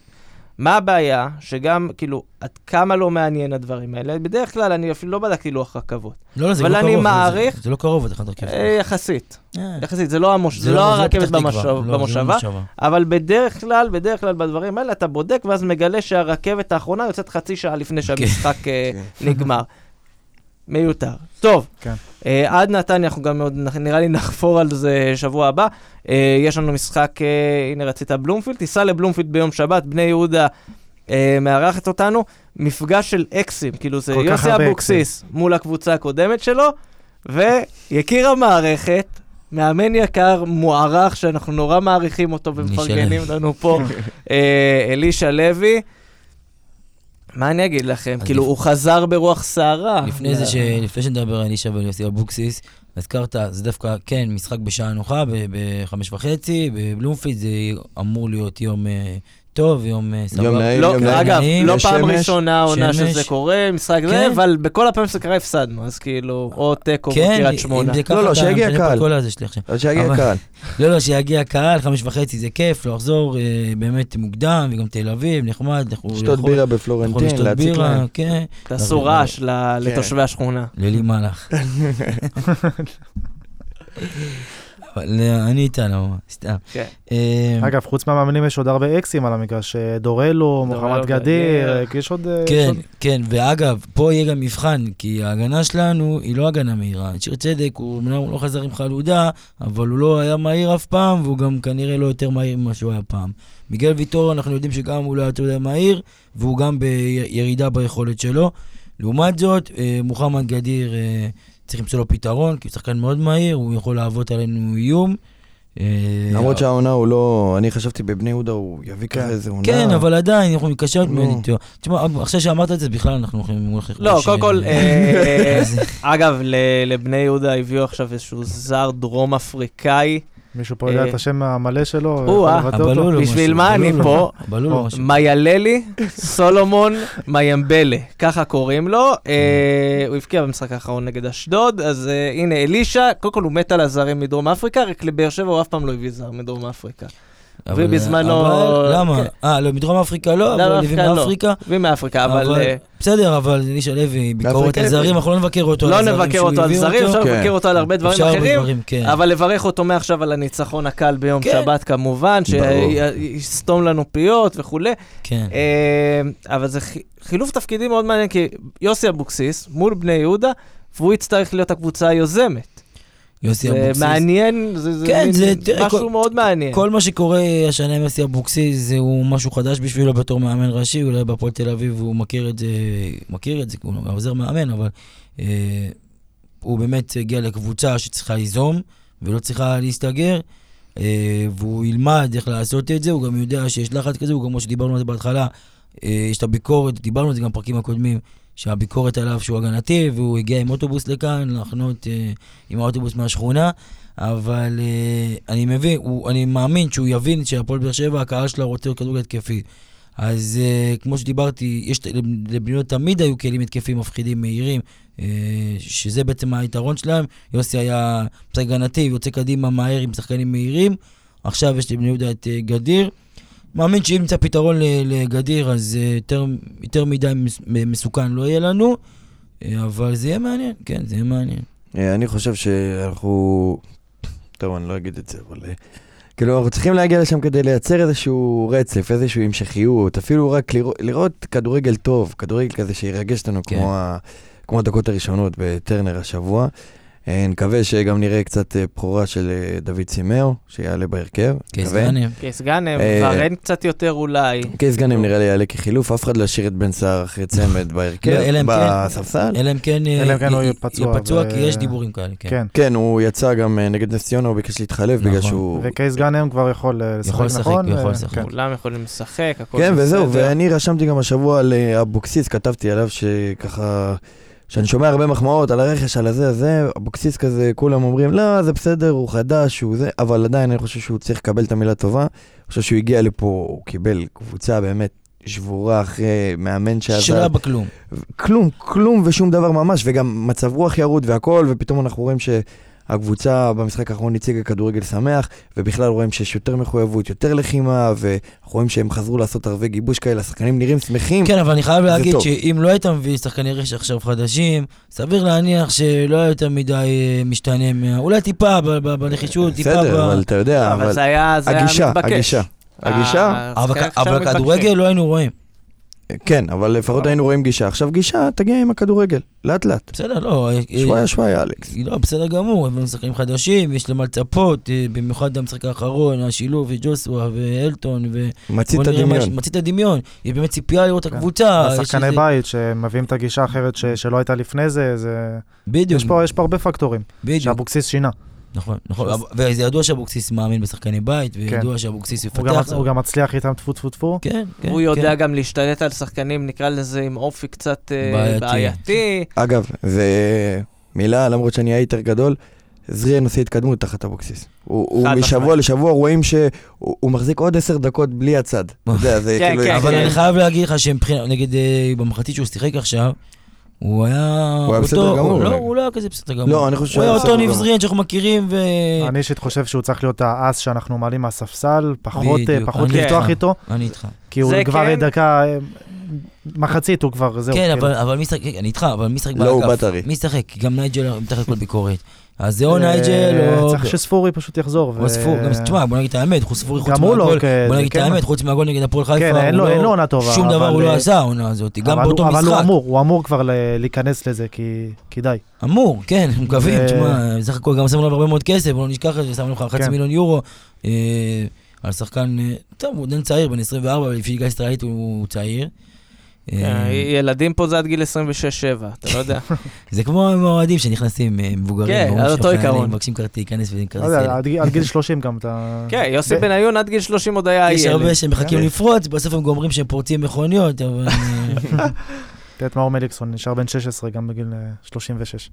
מה הבעיה? שגם, כאילו, עד כמה לא מעניין הדברים האלה? בדרך כלל, אני אפילו לא בדקתי לוח רכבות. לא, לא, זה אבל לא אני קרוב. זה- מעריך- זה- זה לא קרוב, זה אחד רכבת. אה, יחסית. אה. יחסית, זה לא המוש- זה לא- לא הרכבת. במושב- לא, לא במושבה. אבל בדרך כלל, בדרך כלל בדברים האלה, אתה בודק ואז מגלה שהרכבת האחרונה יוצאת חצי שעה לפני שהמשחק אה, נגמר. [LAUGHS] מיותר. טוב, כן. אה, עד נתניה אנחנו גם עוד, נראה לי נחפור על זה שבוע הבא. אה, יש לנו משחק, אה, הנה רצית בלומפילד, תיסע לבלומפילד ביום שבת, בני יהודה אה, מארחת אותנו. מפגש של אקסים, כאילו זה יוסי אבוקסיס מול הקבוצה הקודמת שלו, ויקיר המערכת, מאמן יקר, מוערך, שאנחנו נורא מעריכים אותו ומפרגנים. לנו פה, אה, אלישע לוי. מה אני אגיד לכם? כאילו, לפ- הוא חזר ברוח סערה. לפני זה, ש... לפני שנדבר על אישה ועל יוסי אבוקסיס, הזכרת, זה דווקא, כן, משחק בשעה נוחה, בחמש וחצי, בבלומפיד זה אמור להיות יום אה, טוב, יום אה, סבבה. יום נעים, לא, יום נעים. אגב, לא פעם ראשונה העונה שמש. שזה קורה, משחק זה, כן. אבל בכל הפעמים שזה קרה הפסדנו, אז כאילו, או תיקו כן, בקריית שמונה. אם זה ככה, לא, אתה שיגיע קהל. שיגיע קהל. לא, לא, שיגיע קהל, חמש וחצי זה כיף, לחזור אה, באמת מוקדם, וגם תל אביב, נחמד, אנחנו לשתות יכול- בירה בפלורנטין, לשתות להציק בירה, להם. כן, תעשו רעש לתושבי השכונה. לילי מלאך. [LAUGHS] [LAUGHS] אבל אה, אני איתה, לא, סתם. כן. אה, אגב, חוץ מהמאמנים יש עוד הרבה אקסים על המגרש, אה, דורלו, מוחמד גדיר, גדיר. יש עוד... כן, כן, ואגב, פה יהיה גם מבחן, כי ההגנה שלנו היא לא הגנה מהירה. שיר צדק, הוא אמנם הוא לא חזר עם חלודה, אבל הוא לא היה מהיר אף פעם, והוא גם כנראה לא יותר מהיר ממה שהוא היה פעם. מיגל ויטור, אנחנו יודעים שגם הוא לא היה יותר מהיר, והוא גם בירידה ביכולת שלו. לעומת זאת, מוחמד גדיר, צריך למצוא לו פתרון, כי הוא שחקן מאוד מהיר, הוא יכול להוות עלינו איום. אה, למרות שהעונה הוא לא... אני חשבתי בבני יהודה הוא יביא כן. איזה עונה. כן, אבל עדיין, אנחנו נתקשר לא. מאוד איתו. תשמע, אחרי שאמרת את זה, בכלל אנחנו יכולים... לא, קודם כל, אה, [LAUGHS] אגב, לבני יהודה הביאו עכשיו איזשהו זר דרום אפריקאי. מישהו פה יודע אה, את השם המלא שלו? או, יכול אה, לבטא אותו? הבלולו בשביל מה אני. פה? הבלולו. מייללי סולומון מיימבלה, ככה קוראים לו. אה, הוא הבקיע במשחק האחרון נגד אשדוד, אז אה, הנה אלישע, קודם כל הוא מת על הזרים מדרום אפריקה, רק לבאר שבע הוא אף פעם לא הביא זר מדרום אפריקה. אבל- ובזמנו- אבל למה? כן. אה, לא, מדרום אפריקה לא, אבל אפריקה לא. מאפריקה. הביא מאפריקה, אבל אה, בסדר, אבל אלישע לוי, ביקורת על זרים. אנחנו לא נבקר אותו על לא הזרים נבקר אותו על זרים, אפשר כן. לבקר אותו על הרבה דברים אחרים. כן. אבל לברך אותו מעכשיו על הניצחון הקל ביום כן. שבת כמובן. שיסתום לנו פיות וכולי. כן. אה, אבל זה חי- חילוף תפקידים מאוד מעניין, כי יוסי אבוקסיס מול בני יהודה, והוא יצטרך להיות הקבוצה היוזמת. יוסי זה אבוקסיס. מעניין, זה זה כן, מין זה- תראה, משהו כל- מאוד מעניין. כל מה שקורה השנה עם יוסי אבוקסיס זה הוא משהו חדש בשבילו בתור מאמן ראשי, אולי בהפועל תל אביב הוא מכיר את זה, מכיר את זה, הוא עוזר מאמן, אבל אה, הוא באמת הגיע לקבוצה שצריכה ליזום ולא צריכה להסתגר, אה, והוא ילמד איך לעשות את זה, הוא גם יודע שיש לחץ כזה, הוא גם כמו שדיברנו על זה בהתחלה, אה, יש את הביקורת, דיברנו על זה גם בפרקים הקודמים, שהביקורת עליו שהוא הגנתי, והוא הגיע עם אוטובוס לכאן, לחנות אה, עם האוטובוס מהשכונה. אבל uh, אני מבין, הוא, אני מאמין שהוא יבין שהפועל באר שבע, הקהל שלה רוצה כדורגל התקפי. אז uh, כמו שדיברתי, יש, לבניות תמיד היו כלים התקפיים מפחידים, מהירים, uh, שזה בעצם היתרון שלהם. יוסי היה משחק הגנתי, יוצא קדימה מהר עם שחקנים מהירים. עכשיו יש לבני יהודה את uh, גדיר. מאמין שאם נמצא פתרון לגדיר, אז uh, יותר, יותר מדי מס, מסוכן לא יהיה לנו. Uh, אבל זה יהיה מעניין, כן, זה יהיה מעניין. אה, אני חושב שאנחנו... טוב, אני לא אגיד את זה, אבל... אה, כאילו, אנחנו צריכים להגיע לשם כדי לייצר איזשהו רצף, איזושהי המשכיות, אפילו רק לראות, לראות כדורגל טוב, כדורגל כזה שירגש אותנו כן. כמו, ה, כמו הדקות הראשונות בטרנר השבוע. אה, נקווה שגם נראה קצת אה, בכורה של אה, דוד סימאו, שיעלה בהרכב. קייס. גאנם. קייס גאנם, ורן קצת יותר אולי. קייס גאנם נראה לי יעלה כחילוף, אף אחד לא ישאיר את בן סער אחרי צמד בהרכב, כן- בספסל. אלא אם כן כן הוא יהיה פצוע, כי יש דיבורים כאלה, כן. כן. כן, הוא יצא גם נגד נס ציונה, הוא ביקש להתחלף בגלל נכון. שהוא... וקייס גאנם כבר יכול לשחק, נכון? יכול לשחק. כן. כולם יכולים לשחק, הכל כן, וזהו, בסדר. ואני רשמתי גם השבוע על אבוקסיס, כתבתי עליו שככה, שאני שומע הרבה מחמאות על הרכש, על הזה, הזה, אבוקסיס כזה, כולם אומרים, לא, זה בסדר, הוא חדש, הוא זה, אבל עדיין אני חושב שהוא צריך לקבל את המילה טובה. אני חושב שהוא הגיע לפה, הוא קיבל קבוצה באמת שבורה אחרי מאמן שלא שעזר. היה בכלום. כלום, כלום ושום דבר ממש, וגם מצב רוח ירוד והכל, ופתאום אנחנו רואים הקבוצה במשחק האחרון הציגה כדורגל שמח, ובכלל רואים שיש יותר מחויבות, יותר לחימה, ואנחנו רואים שהם חזרו לעשות ערבי גיבוש כאלה, השחקנים נראים שמחים. כן, אבל אני חייב להגיד טוב. שאם לא היית מביא שחקני רכש עכשיו חדשים, סביר להניח שלא היה יותר מדי אה, משתנה, מה- אולי טיפה בנחישות, טיפה ב... בסדר, אבל אתה יודע, אבל אבל זה היה זה היה הגישה, מתבקש. הגישה. הגישה, אה, אבל אבל כדורגל. לא היינו רואים. כן, אבל לפחות היינו רואים גישה. עכשיו גישה, תגיע עם הכדורגל, לאט לאט. בסדר, לא... אה, שוואיה שוואיה, אלכס. לא, בסדר גמור, הבאנו שחקנים חדשים, יש למה לצפות, אה, במיוחד במשחק האחרון, השילוב, וג'וסווה, ואלטון, ו... מצית הדמיון. מצית את הדמיון. יש באמת ציפייה לראות את כן. הקבוצה. השחקני בית שמביאים את הגישה האחרת ש- שלא הייתה לפני זה, זה... בדיוק, יש פה הרבה פקטורים, בדיוק. שאבוקסיס שינה. נכון, נכון, וזה ידוע שאבוקסיס מאמין בשחקני בית, כן. וידוע שאבוקסיס הוא גם- יפתח. הוא גם מצליח איתם טפו טפו טפו. כן, כן. הוא יודע כן. גם להשתלט על שחקנים, נקרא לזה עם אופי קצת אה, בעייתי. אגב, זה מילה, למרות שאני היותר גדול, זריאן עושה התקדמות תחת אבוקסיס. הוא משבוע. לשבוע רואים שהוא הוא מחזיק עוד עשר דקות בלי הצד. [LAUGHS] אתה יודע, זה כן, כאילו... כן, אבל. אני חייב להגיד לך שמבחינת, נגיד אה, במחצית שהוא שיחק עכשיו, הוא היה... הוא היה בסדר אותו- גמור, הוא לא. הוא לא היה כזה בסדר גמור. לא, אני חושב שהוא הוא היה היה אותו בסדר ניב גמור. זריאן שאנחנו מכירים, ו... אני אישית חושב שהוא צריך להיות האס שאנחנו מעלים מהספסל, פחות לפתוח. איתו, אני איתך. כי הוא כבר כן. דקה, מחצית הוא כבר, זהו. כן, כאילו. אבל, מי ישחק, אני איתך, אבל מי ישחק לא, הוא באגף? בטרי. מי ישחק? כי גם נייג'ל מתחת כל ביקורת. אז זה או אה, נייג'ל או... צריך שספורי פשוט יחזור. או ו- ספור, גם, תשמע, בוא נגיד את האמת, חוספורי חוץ לא, מהגול, כן, בוא נגיד את כן. האמת, חוץ מהגול נגד הפועל חיפה, כן, אין לו- לא- לו עונה טובה. שום דבר הוא לא אה, עשה העונה הזאת, גם באותו הוא- אבל הוא משחק. אמור, הוא אמור כבר להיכנס לזה, כי די. אמור, כן, מקווים, תשמע, בסך הכל גם שמנו עליו הרבה מאוד כסף, בוא לא נשכח את זה, שמנו לך חצי כן. מיליון יורו. אה, על שחקן, אה, טוב, הוא עדיין צעיר, בן 24, לפי ליגה ישראלית הוא צעיר. אה, כן, ילדים פה זה עד גיל 26-7, אתה לא יודע. [LAUGHS] זה כמו עם האוהדים שנכנסים אה, מבוגרים, כן, על אותו עיקרון. מבקשים כרטיס, להיכנס ועם לא כרטיס. עד גיל- עד גיל 30 גם אתה... [LAUGHS] כן, יוסי ו- בניון עד גיל 30 עוד היה יש ילד. הרבה שמחכים כן. לפרוץ, בסוף הם גומרים שהם פורצים מכוניות, אבל... אה, [LAUGHS] תראה את מאור מליקסון, נשאר בן 16 גם בגיל אה, 36.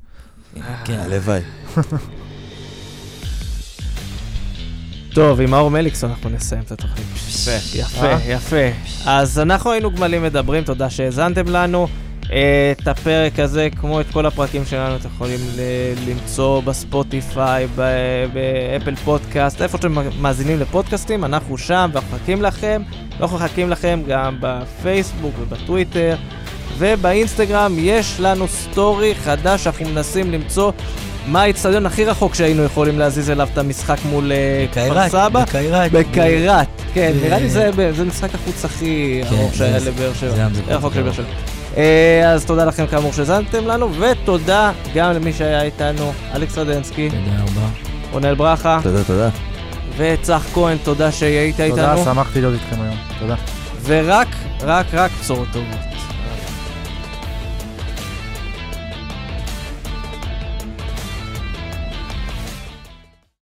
כן. הלוואי. טוב, עם מאור מליקסון אנחנו נסיים את התוכנית. יפה, יפה, אה? יפה. אז אנחנו היינו גמלים מדברים, תודה שהאזנתם לנו. אה, את הפרק הזה, כמו את כל הפרקים שלנו, אתם יכולים ל- למצוא בספוטיפיי, באפל פודקאסט, איפה שאתם מאזינים לפודקאסטים, אנחנו שם ואנחנו מחכים לכם. לא מחכים לכם גם בפייסבוק ובטוויטר. ובאינסטגרם יש לנו סטורי חדש, אנחנו מנסים למצוא מה האיצטדיון הכי רחוק שהיינו יכולים להזיז אליו את המשחק מול אה, כפר סבא. בקיירת. בקיירת, כן, נראה לי זה זה משחק החוץ הכי כן, ארוך שהיה לבאר שבע. זה היה זה רחוק של באר ארוך. שבע. אה, אז תודה לכם כאמור שהאזנתם לנו, ותודה גם למי שהיה איתנו, אלכס רדנסקי, תודה רבה. רונל ברכה, תודה, תודה. וצח כהן, תודה שהיית תודה, איתנו, שמחתי להיות איתכם היום. תודה. ורק, רק, רק בשורות טובות.